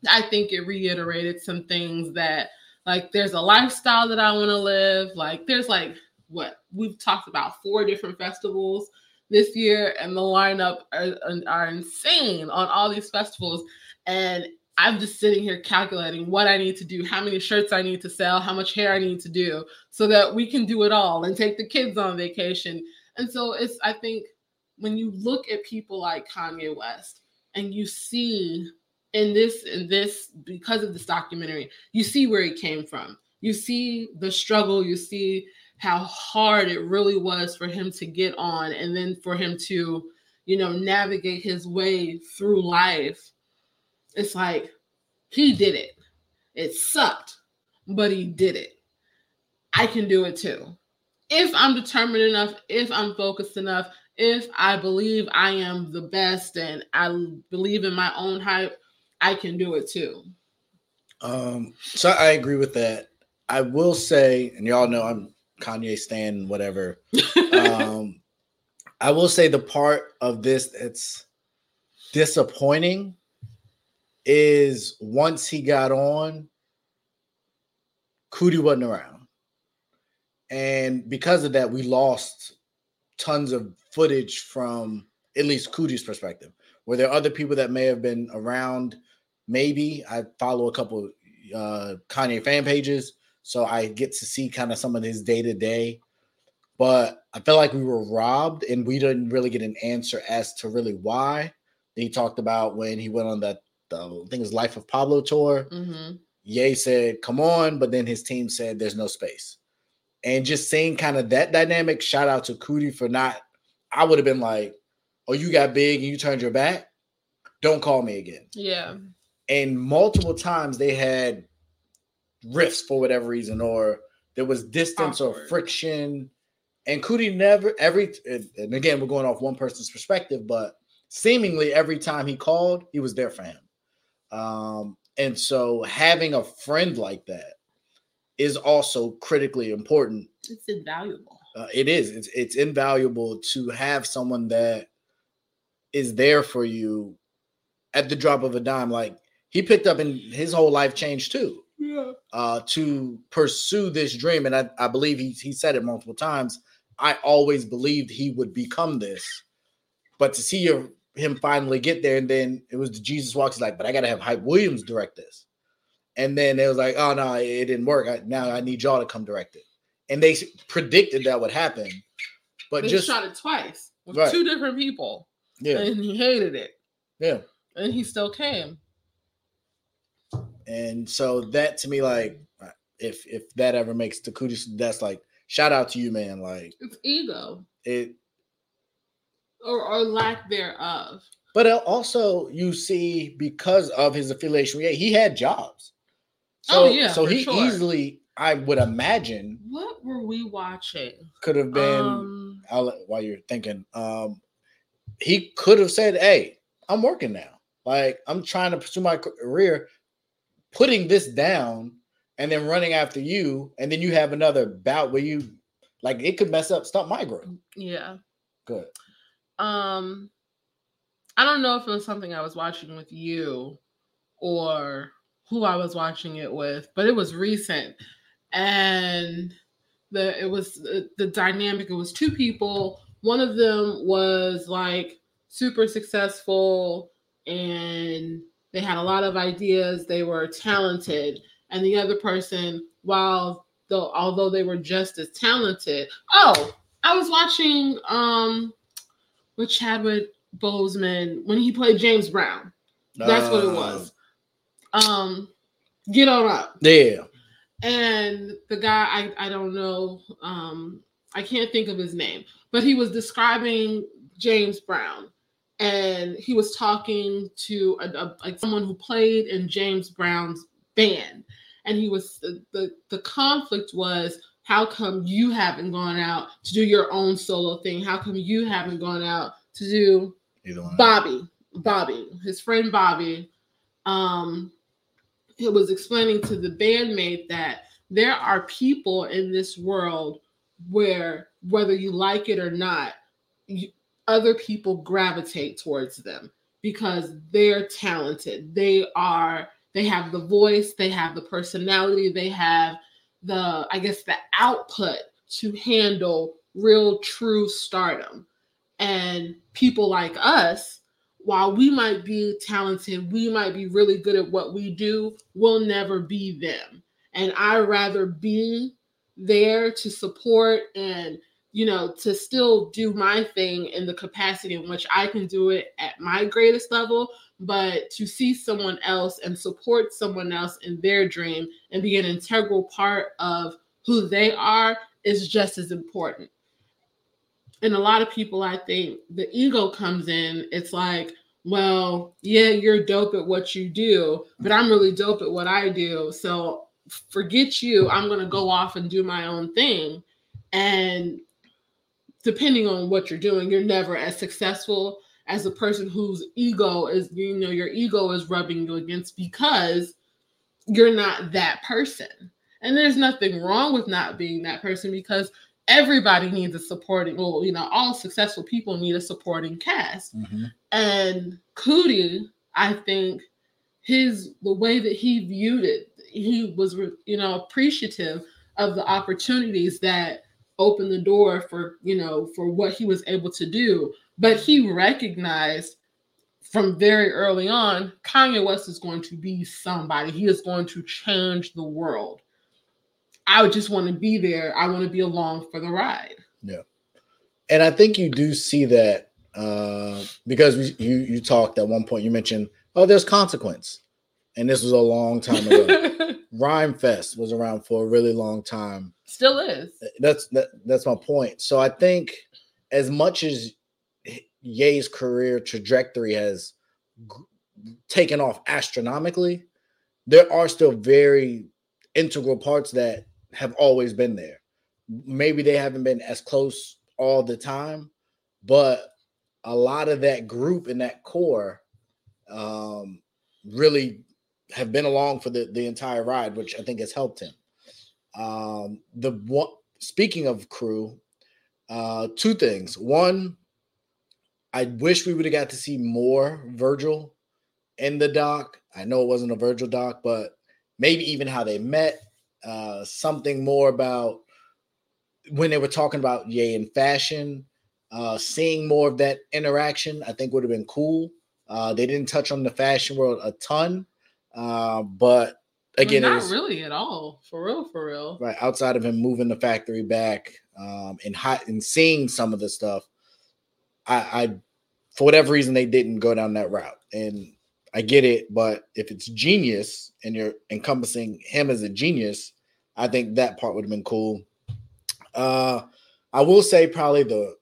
I think it reiterated some things that like there's a lifestyle that I want to live. Like there's like what we've talked about four different festivals this year, and the lineup are, are insane on all these festivals. And I'm just sitting here calculating what I need to do, how many shirts I need to sell, how much hair I need to do, so that we can do it all and take the kids on vacation. And so it's I think when you look at people like Kanye West and you see in this in this because of this documentary, you see where he came from. You see the struggle, you see how hard it really was for him to get on and then for him to, you know, navigate his way through life. It's like he did it. It sucked, but he did it. I can do it too. If I'm determined enough, if I'm focused enough, if I believe I am the best and I believe in my own hype, I can do it too. Um, so I agree with that. I will say, and y'all know I'm Kanye Stan, whatever. um, I will say the part of this that's disappointing is once he got on, Coodie wasn't around. And because of that, we lost tons of footage from at least Coodie's perspective. Were there other people that may have been around? Maybe I follow a couple uh, Kanye fan pages, so I get to see kind of some of his day to day. But I feel like we were robbed, and we didn't really get an answer as to really why. He talked about when he went on that the I think his Life of Pablo tour. Mm-hmm. Ye said, "Come on," but then his team said, "There's no space." And just seeing kind of that dynamic. Shout out to Coodie for not I would have been like, "Oh, you got big and you turned your back. Don't call me again." Yeah. And multiple times they had rifts for whatever reason, or there was distance Awkward. or friction. And Coodie never every and again we're going off one person's perspective, but seemingly every time he called, he was there for him. Um, and so having a friend like that is also critically important. It's invaluable. Uh, it is. It's it's invaluable to have someone that is there for you at the drop of a dime. Like he picked up and his whole life changed too. Yeah. uh, to pursue this dream. And I, I believe he, he said it multiple times. I always believed he would become this. But to see your, him finally get there, and then it was the Jesus walks, like, but I got to have Hype Williams direct this. And then it was like, oh, no, it didn't work. I, now I need y'all to come direct it. And they predicted that would happen. But They just, shot it twice with Right. two different people, yeah, and he hated it, yeah. and he still came. And so that to me, like, if if that ever makes the Coodie, that's like, shout out to you, man. Like, It's ego it, or, or lack thereof. But uh, also, you see, because of his affiliation, yeah, he had jobs. So, Oh, yeah, so he sure. easily, I would imagine, What were we watching? could have been. Um, while you're thinking, um, he could have said, "Hey, I'm working now. Like I'm trying to pursue my career, putting this down, and then running after you, and then you have another bout where you, like, it could mess up, stunt my growth. yeah. Good. Um, I don't know if it was something I was watching with you or who I was watching it with, but it was recent, and the it was the, the dynamic. It was two people. One of them was like super successful, and they had a lot of ideas. They were talented, and the other person, while though although they were just as talented, oh, I was watching um with Chadwick Boseman when he played James Brown. That's what it Uh, was. Um, get on up. Yeah. And the guy, I I don't know, um, I can't think of his name, but he was describing James Brown, and he was talking to a, a- like someone who played in James Brown's band, and he was the the, conflict was. How come you haven't gone out to do your own solo thing? How come you haven't gone out to do Either one. Bobby, Bobby, his friend Bobby, um, was explaining to the bandmate that there are people in this world where, whether you like it or not, you, other people gravitate towards them because they're talented. They are, they have the voice, they have the personality, they have the, I guess, the output to handle real, true stardom. And people like us, while we might be talented, we might be really good at what we do, we'll never be them. And I rather be there to support and you know to still do my thing in the capacity in which I can do it at my greatest level, but to see someone else and support someone else in their dream and be an integral part of who they are is just as important and a lot of people i think the ego comes in. It's like well yeah you're dope at what you do but i'm really dope at what i do. So forget you. I'm going to go off and do my own thing. And depending on what you're doing you're never as successful as a person whose ego is you know your ego is rubbing you against because you're not that person. And there's nothing wrong with not being that person because everybody needs a supporting well you know all successful people need a supporting cast. Mhm. and Coodie i think his the way that he viewed it he was you know appreciative of the opportunities that opened the door for you know for what he was able to do. But he recognized from very early on kanye west is going to be somebody. He is going to change the world i would just want to be there i want to be along for the ride Yeah. and I think you do see that uh, because we, you you talked at one point. You mentioned, oh, there's consequence, and this was a long time ago. Rhymefest was around for a really long time. still is That's that, that's my point. So I think as much as Ye's career trajectory has g- taken off astronomically, there are still very integral parts that have always been there. Maybe they haven't been as close all the time, but a lot of that group and that core um, really have been along for the, the entire ride, which I think has helped him. Um, the one speaking of crew, uh, two things. One, I wish we would have got to see more Virgil in the doc. I know it wasn't a Virgil doc, but maybe even how they met, uh, something more about when they were talking about Ye and fashion, uh, seeing more of that interaction, I think would have been cool. Uh, they didn't touch on the fashion world a ton, uh, but again, not was, really at all. For real, for real. Right outside of him moving the factory back um, and hot and seeing some of the stuff, I, I for whatever reason they didn't go down that route, and I get it. But if it's genius and you're encompassing him as a genius, I think that part would have been cool. Uh, I will say probably the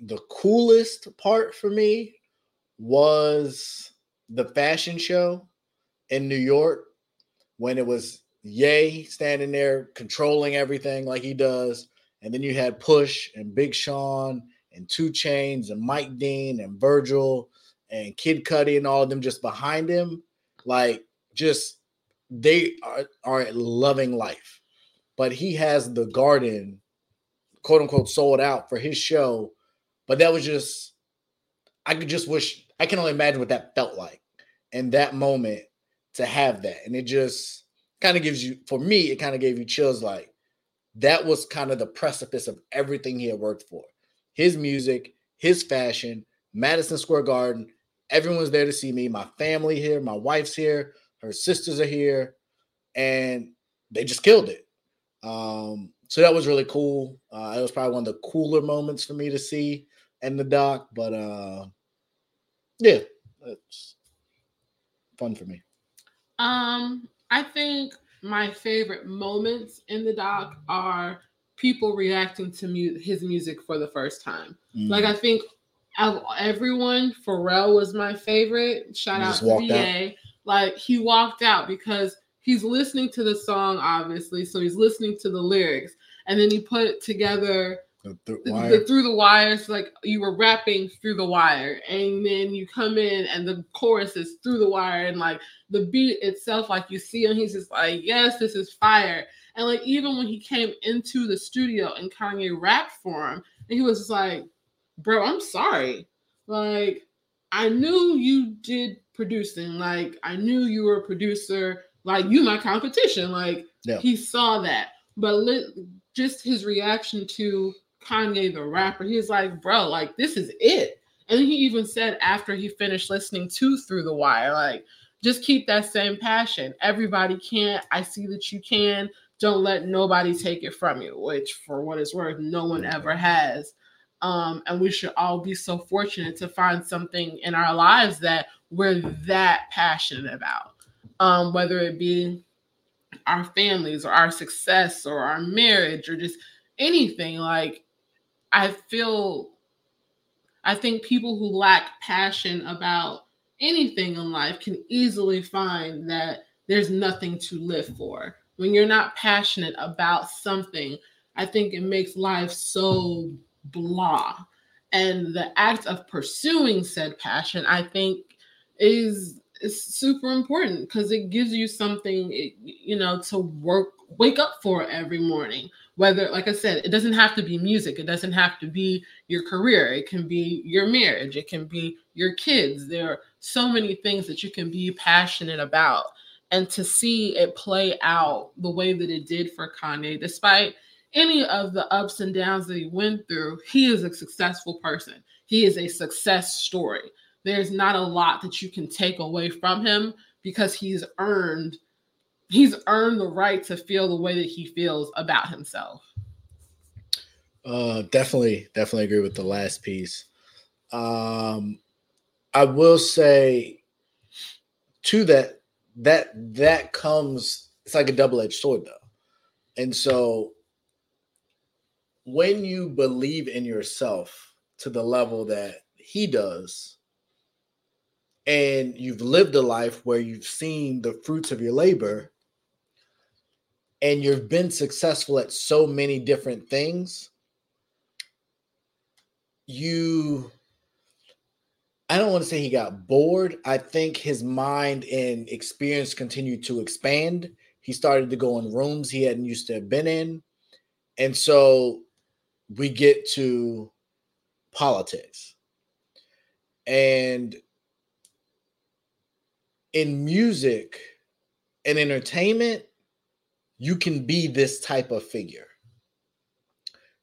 the coolest part for me was the fashion show in New York when it was Ye standing there controlling everything like he does. And then you had Push and Big Sean and 2 Chainz and Mike Dean and Virgil and Kid Cudi and all of them just behind him. Like just they are, are loving life. But he has the garden, quote unquote, sold out for his show. But that was just, I could just wish, I can only imagine what that felt like in that moment to have that. And it just kind of gives you, for me, it kind of gave you chills like that was kind of the precipice of everything he had worked for his music, his fashion, Madison Square Garden. Everyone's there to see me. My family here, my wife's here, her sisters are here, and they just killed it. Um, so that was really cool. Uh, it was probably one of the cooler moments for me to see in the doc, but uh, yeah, it's fun for me. Um, I think my favorite moments in the doc are people reacting to mu- his music for the first time. Mm. Like I think of everyone, Pharrell was my favorite. Shout out to VA. Out. Like he walked out because he's listening to the song, obviously, so he's listening to the lyrics, and then he put it together the, the, the, through the wires, like you were rapping through the wire, and then you come in and the chorus is through the wire, and like the beat itself, like you see him, he's just like, yes, this is fire. And like even when he came into the studio and Kanye rapped for him, and he was just like, bro, I'm sorry. Like, I knew you did producing. Like, I knew you were a producer. Like, you my competition. Like, yeah. he saw that. But li- just his reaction to Kanye the rapper. He's like, bro, like this is it. And he even said after he finished listening to Through the Wire, like, just keep that same passion. Everybody can't. I see that you can. Don't let nobody take it from you, which for what it's worth, no one ever has. Um, and we should all be so fortunate to find something in our lives that we're that passionate about. Um, whether it be our families or our success or our marriage or just anything like I feel I think people who lack passion about anything in life can easily find that there's nothing to live for. When you're not passionate about something, I think it makes life so blah. And the act of pursuing said passion, I think, is is super important because it gives you something, you know, to work, wake up for every morning. Whether like i said it doesn't have to be music it doesn't have to be your career it can be your marriage it can be your kids. There are so many things that you can be passionate about. And to see it play out the way that it did for kanye despite any of the ups and downs that he went through he is a successful person he is a success story there's not a lot that you can take away from him because he's earned he's earned the right to feel the way that he feels about himself. Uh, definitely, definitely agree with the last piece. Um, I will say to that that that comes it's like a double-edged sword though. And so when you believe in yourself to the level that he does and you've lived a life where you've seen the fruits of your labor and you've been successful at so many different things, you I don't want to say he got bored. I think his mind and experience continued to expand. He started to go in rooms he hadn't used to have been in. And so we get to politics. And in music, and entertainment, you can be this type of figure.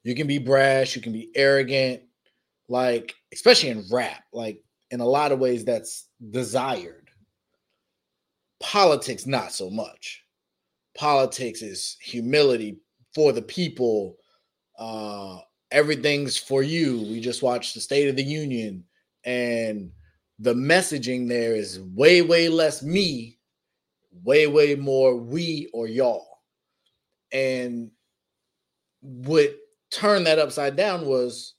You can be brash, you can be arrogant, like, especially in rap, like, in a lot of ways, that's desired. Politics, not so much. Politics is humility for the people. Uh, everything's for you. We just watched the State of the Union, and the messaging there is way, way less me, way, way more we or y'all. And what turned that upside down was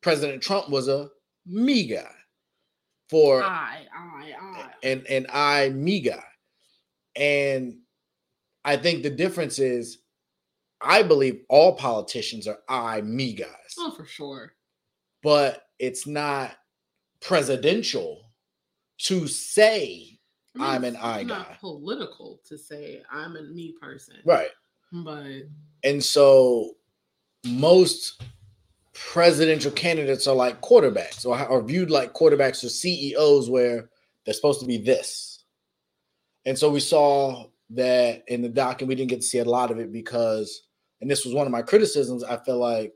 President Trump was a me guy for I, I, I. and and I me guy. And I think the difference is I believe all politicians are I me guys, Oh, for sure. but it's not presidential to say I mean, I'm an it's I not guy. political to say I'm a me person. right. But And so most presidential candidates are like quarterbacks or are viewed like quarterbacks or CEOs where they're supposed to be this. And so we saw that in the doc, and we didn't get to see a lot of it because, and this was one of my criticisms, I feel like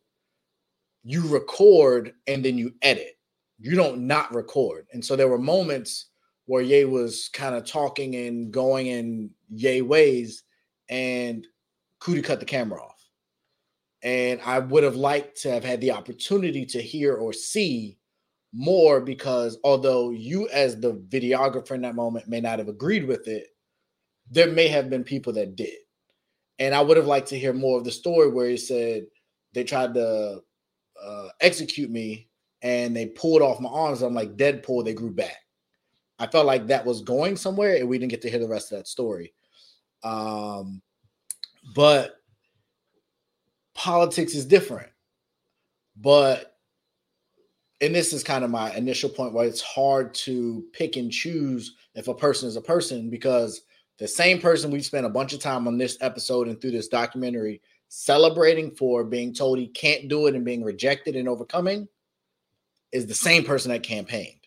you record and then you edit. You don't not record. And so there were moments where Ye was kind of talking and going in Ye ways, and Coodie cut the camera off. And I would have liked to have had the opportunity to hear or see more because although you, as the videographer in that moment, may not have agreed with it, there may have been people that did. And I would have liked to hear more of the story where he said they tried to uh, execute me and they pulled off my arms. I'm like Deadpool, they grew back. I felt like that was going somewhere, and we didn't get to hear the rest of that story. Um, but politics is different. But and this is kind of my initial point where it's hard to pick and choose if a person is a person because the same person we spent a bunch of time on this episode and through this documentary celebrating for being told he can't do it and being rejected and overcoming is the same person that campaigned.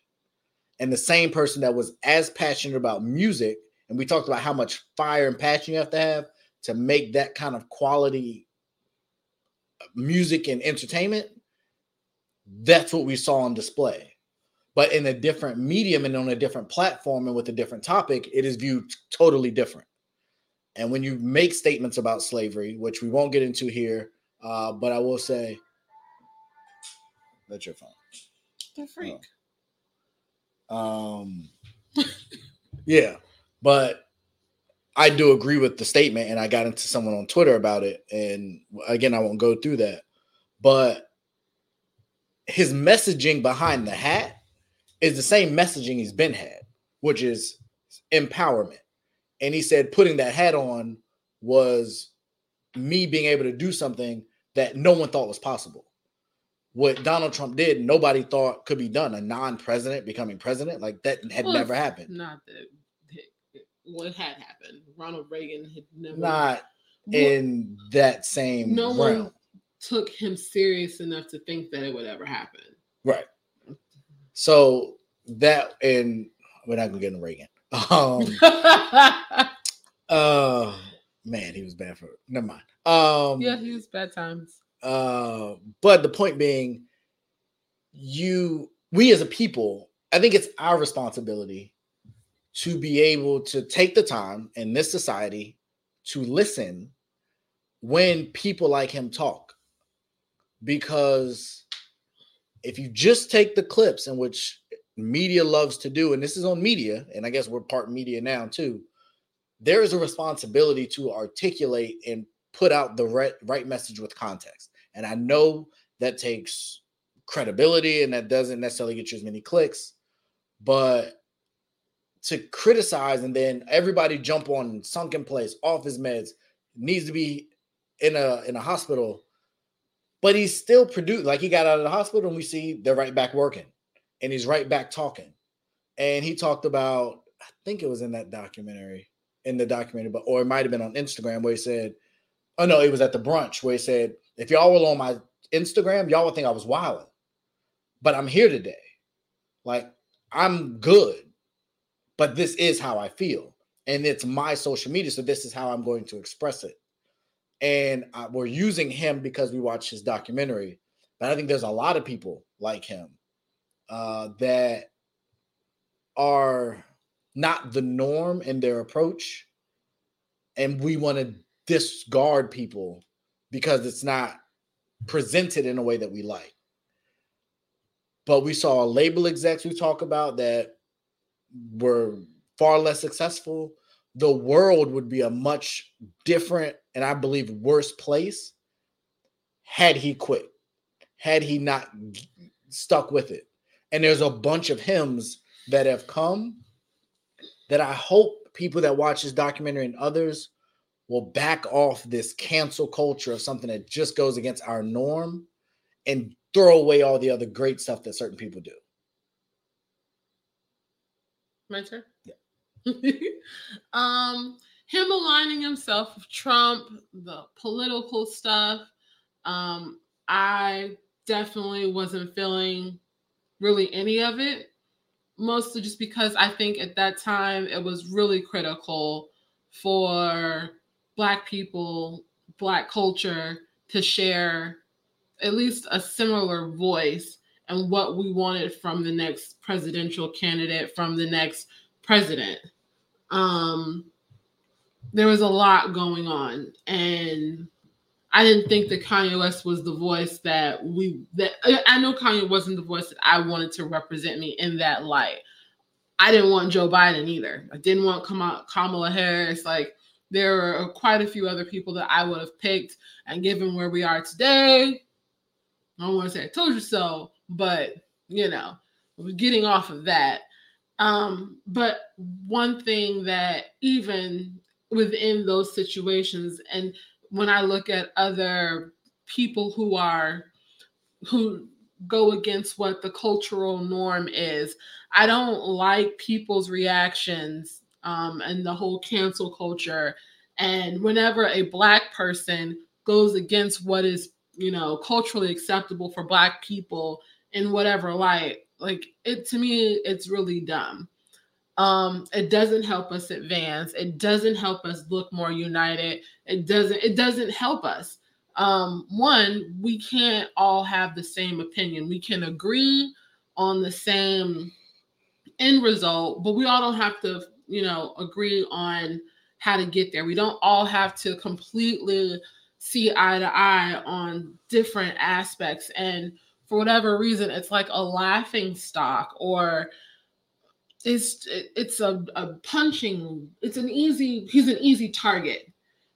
And the same person that was as passionate about music and we talked about how much fire and passion you have to have to make that kind of quality music and entertainment that's what we saw on display but in a different medium and on a different platform and with a different topic it is viewed totally different. And when you make statements about slavery which we won't get into here uh, but i will say that's your phone. The freak. um, yeah, but I do agree with the statement, and I got into someone on Twitter about it, and again, I won't go through that, but his messaging behind the hat is the same messaging he's been had, which is empowerment. And he said putting that hat on was me being able to do something that no one thought was possible what Donald Trump did, nobody thought could be done. A non-president becoming president, like that had Well, never happened. Not that what had happened. Ronald Reagan had never Not Well, in that same no realm. one took him serious enough to think that it would ever happen. Right. So that and we're not gonna get into Reagan. Um uh man, he was bad for never mind. Um yeah, he was bad times. Uh, but the point being, you, we as a people, I think it's our responsibility to be able to take the time in this society to listen when people like him talk. Because if you just take the clips in which media loves to do, and this is on media, and I guess we're part media now too, there is a responsibility to articulate and put out the right, right message with context. And I know that takes credibility and that doesn't necessarily get you as many clicks, but to criticize and then everybody jump on sunken place, off his meds, needs to be in a in a hospital, but he's still produced like he got out of the hospital and we see they're right back working and he's right back talking. And he talked about, I think it was in that documentary, in the documentary, but or it might have been on Instagram where he said, Oh no, it was at the brunch where he said, if y'all were on my Instagram, y'all would think I was wilding. But I'm here today. Like I'm good. But this is how I feel. and it's my social media. So this is how I'm going to express it. And we're using him because we watched his documentary. But I think there's a lot of people like him uh, that are not the norm in their approach. And we want to discard people because it's not presented in a way that we like. But we saw label execs we talk about that were far less successful. The world would be a much different and I believe worse place had he quit, had he not stuck with it. And there's a bunch of hymns that have come that I hope people that watch this documentary and others will back off this cancel culture of something that just goes against our norm and throw away all the other great stuff that certain people do. My turn? Yeah. um, him aligning himself with Trump, the political stuff, um, I definitely wasn't feeling really any of it. Mostly just because I think at that time it was really critical for Black people, Black culture to share at least a similar voice and what we wanted from the next presidential candidate, from the next president. Um, there was a lot going on, and I didn't think that Kanye West was the voice that we that I know Kanye wasn't the voice that I wanted to represent me in that light. I didn't want Joe Biden either. I didn't want Kamala Harris. Like there are quite a few other people that I would have picked, and given where we are today, I don't want to say I told you so, but you know, getting off of that. Um, but one thing that even within those situations, and when I look at other people who are who go against what the cultural norm is, I don't like people's reactions um, and the whole cancel culture. And whenever a black person goes against what is you know, culturally acceptable for black people in whatever light. Like it to me, it's really dumb. Um, it doesn't help us advance. It doesn't help us look more united. It doesn't, it doesn't help us. Um, one, we can't all have the same opinion. We can agree on the same end result, but we all don't have to, you know, agree on how to get there. We don't all have to completely see eye to eye on different aspects and for whatever reason it's like a laughing stock or it's it's a, a punching it's an easy he's an easy target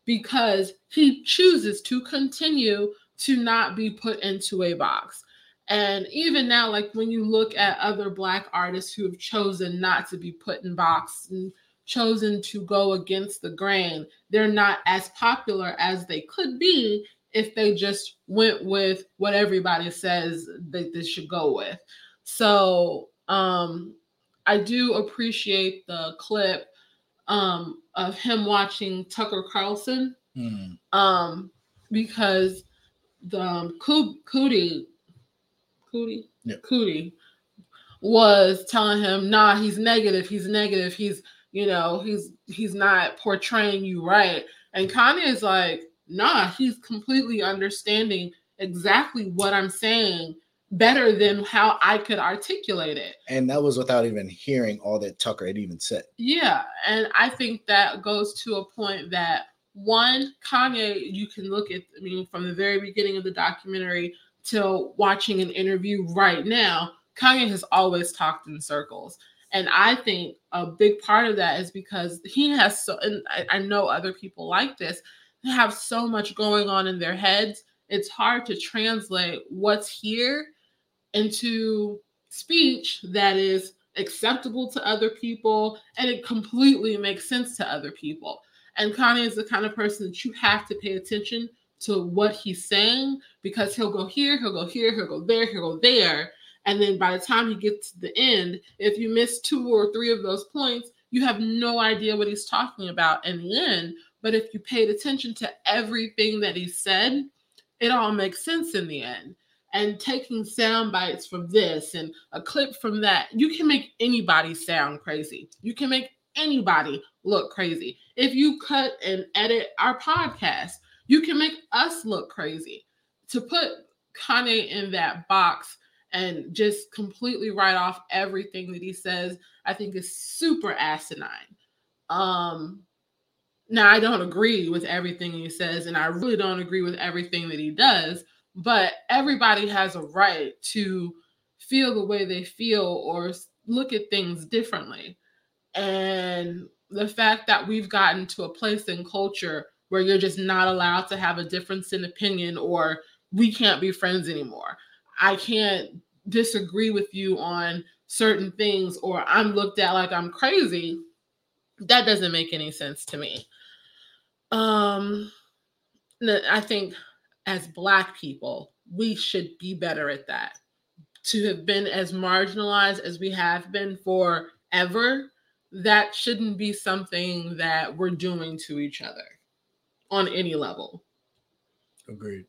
because he chooses to continue to not be put into a box. And even now like when you look at other black artists who have chosen not to be put in box and chosen to go against the grain, they're not as popular as they could be if they just went with what everybody says that this should go with. So um, I do appreciate the clip um, of him watching Tucker Carlson mm. um, because the um, Coodie, Coodie, yeah. Coodie was telling him, nah, he's negative, he's negative, he's you know, he's he's not portraying you right. And Kanye is like, nah, he's completely understanding exactly what I'm saying better than how I could articulate it. And that was without even hearing all that Tucker had even said. Yeah. And I think that goes to a point that one, Kanye, you can look at, I mean, from the very beginning of the documentary till watching an interview right now, Kanye has always talked in circles. And I think a big part of that is because he has so, and I, I know other people like this, have so much going on in their heads. It's hard to translate what's here into speech that is acceptable to other people and it completely makes sense to other people. And Kanye is the kind of person that you have to pay attention to what he's saying because he'll go here, he'll go here, he'll go there, he'll go there. And then by the time he gets to the end, if you miss two or three of those points, you have no idea what he's talking about in the end. But if you paid attention to everything that he said, it all makes sense in the end. And taking sound bites from this and a clip from that, you can make anybody sound crazy. You can make anybody look crazy. If you cut and edit our podcast, you can make us look crazy. To put Kanye in that box and just completely write off everything that he says, I think is super asinine. Um, now I don't agree with everything he says, and I really don't agree with everything that he does, but everybody has a right to feel the way they feel or look at things differently. And the fact that we've gotten to a place in culture where you're just not allowed to have a difference in opinion or we can't be friends anymore. I can't disagree with you on certain things or I'm looked at like I'm crazy. That doesn't make any sense to me. Um I think as black people, we should be better at that. To have been as marginalized as we have been forever, that shouldn't be something that we're doing to each other on any level. Agreed.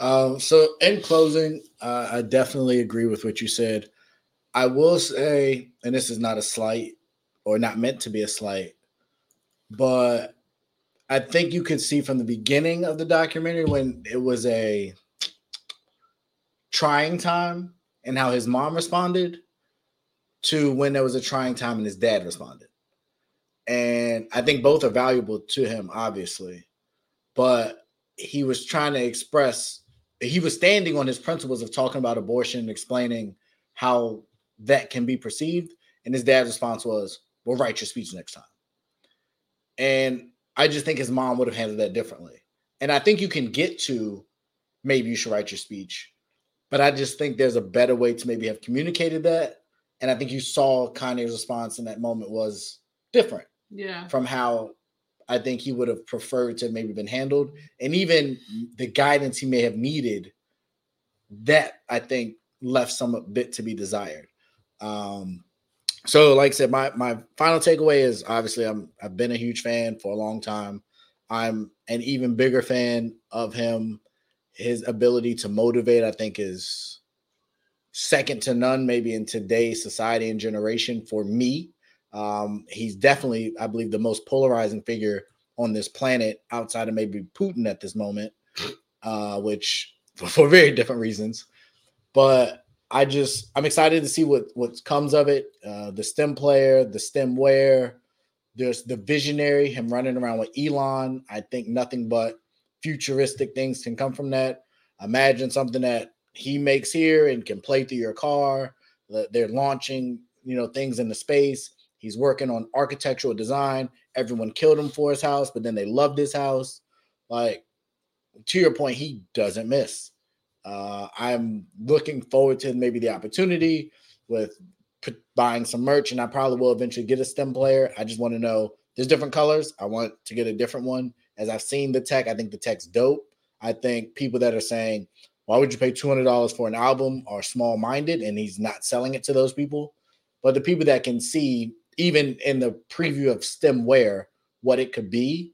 Um, so, in closing, uh, I definitely agree with what you said. I will say, and this is not a slight or not meant to be a slight, but I think you could see from the beginning of the documentary when it was a trying time and how his mom responded to when there was a trying time and his dad responded. And I think both are valuable to him, obviously. But he was trying to express, he was standing on his principles of talking about abortion, explaining how that can be perceived. And his dad's response was, We'll write your speech next time. And I just think his mom would have handled that differently. And I think you can get to maybe you should write your speech, but I just think there's a better way to maybe have communicated that. And I think you saw Kanye's response in that moment was different. Yeah. From how I think he would have preferred to have maybe been handled. And even the guidance he may have needed, that I think left some bit to be desired. Um, so like I said, my my final takeaway is obviously I'm I've been a huge fan for a long time. I'm an even bigger fan of him. His ability to motivate, I think, is second to none, maybe in today's society and generation for me. Um, he's definitely, I believe, the most polarizing figure on this planet outside of maybe Putin at this moment, uh, which for very different reasons. But I just I'm excited to see what what comes of it. Uh, the STEM player, the STEM wear, there's the visionary, him running around with Elon. I think nothing but futuristic things can come from that. Imagine something that he makes here and can play through your car. They're launching, you know, things into space. He's working on architectural design. Everyone killed him for his house, but then they loved his house. Like to your point, he doesn't miss. Uh, I'm looking forward to maybe the opportunity with p- buying some merch, and I probably will eventually get a STEM player. I just want to know there's different colors. I want to get a different one. As I've seen the tech, I think the tech's dope. I think people that are saying, why would you pay $200 for an album are small minded, and he's not selling it to those people. But the people that can see, even in the preview of STEM wear, what it could be,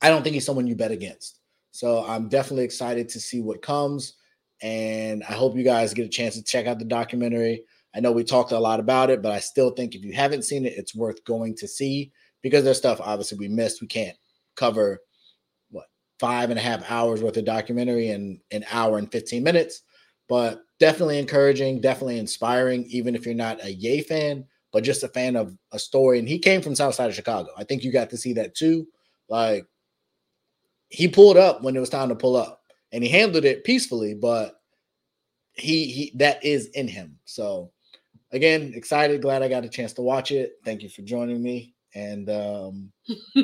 I don't think he's someone you bet against. So I'm definitely excited to see what comes. And I hope you guys get a chance to check out the documentary. I know we talked a lot about it, but I still think if you haven't seen it, it's worth going to see because there's stuff obviously we missed. We can't cover what five and a half hours worth of documentary in an hour and 15 minutes, but definitely encouraging, definitely inspiring, even if you're not a Ye fan, but just a fan of a story. And he came from South Side of Chicago. I think you got to see that too. Like he pulled up when it was time to pull up and he handled it peacefully, but he he that is in him. So again, excited, glad I got a chance to watch it. Thank you for joining me. And um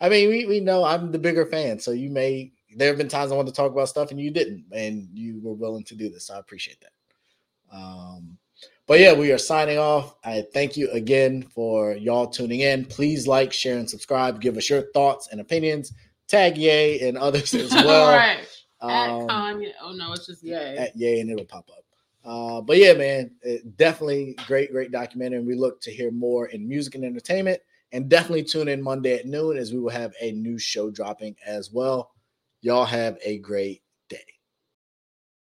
I mean we, we know I'm the bigger fan, so you may there have been times I wanted to talk about stuff and you didn't, and you were willing to do this. So I appreciate that. Um but yeah, we are signing off. I thank you again for y'all tuning in. Please like, share, and subscribe. Give us your thoughts and opinions tag Ye and others as well. right. Um, at Kanye. Oh no, it's just Ye. At Ye, and it'll pop up. Uh, but yeah, man, definitely great, great documentary. And we look to hear more in music and entertainment. And definitely tune in Monday at noon as we will have a new show dropping as well. Y'all have a great.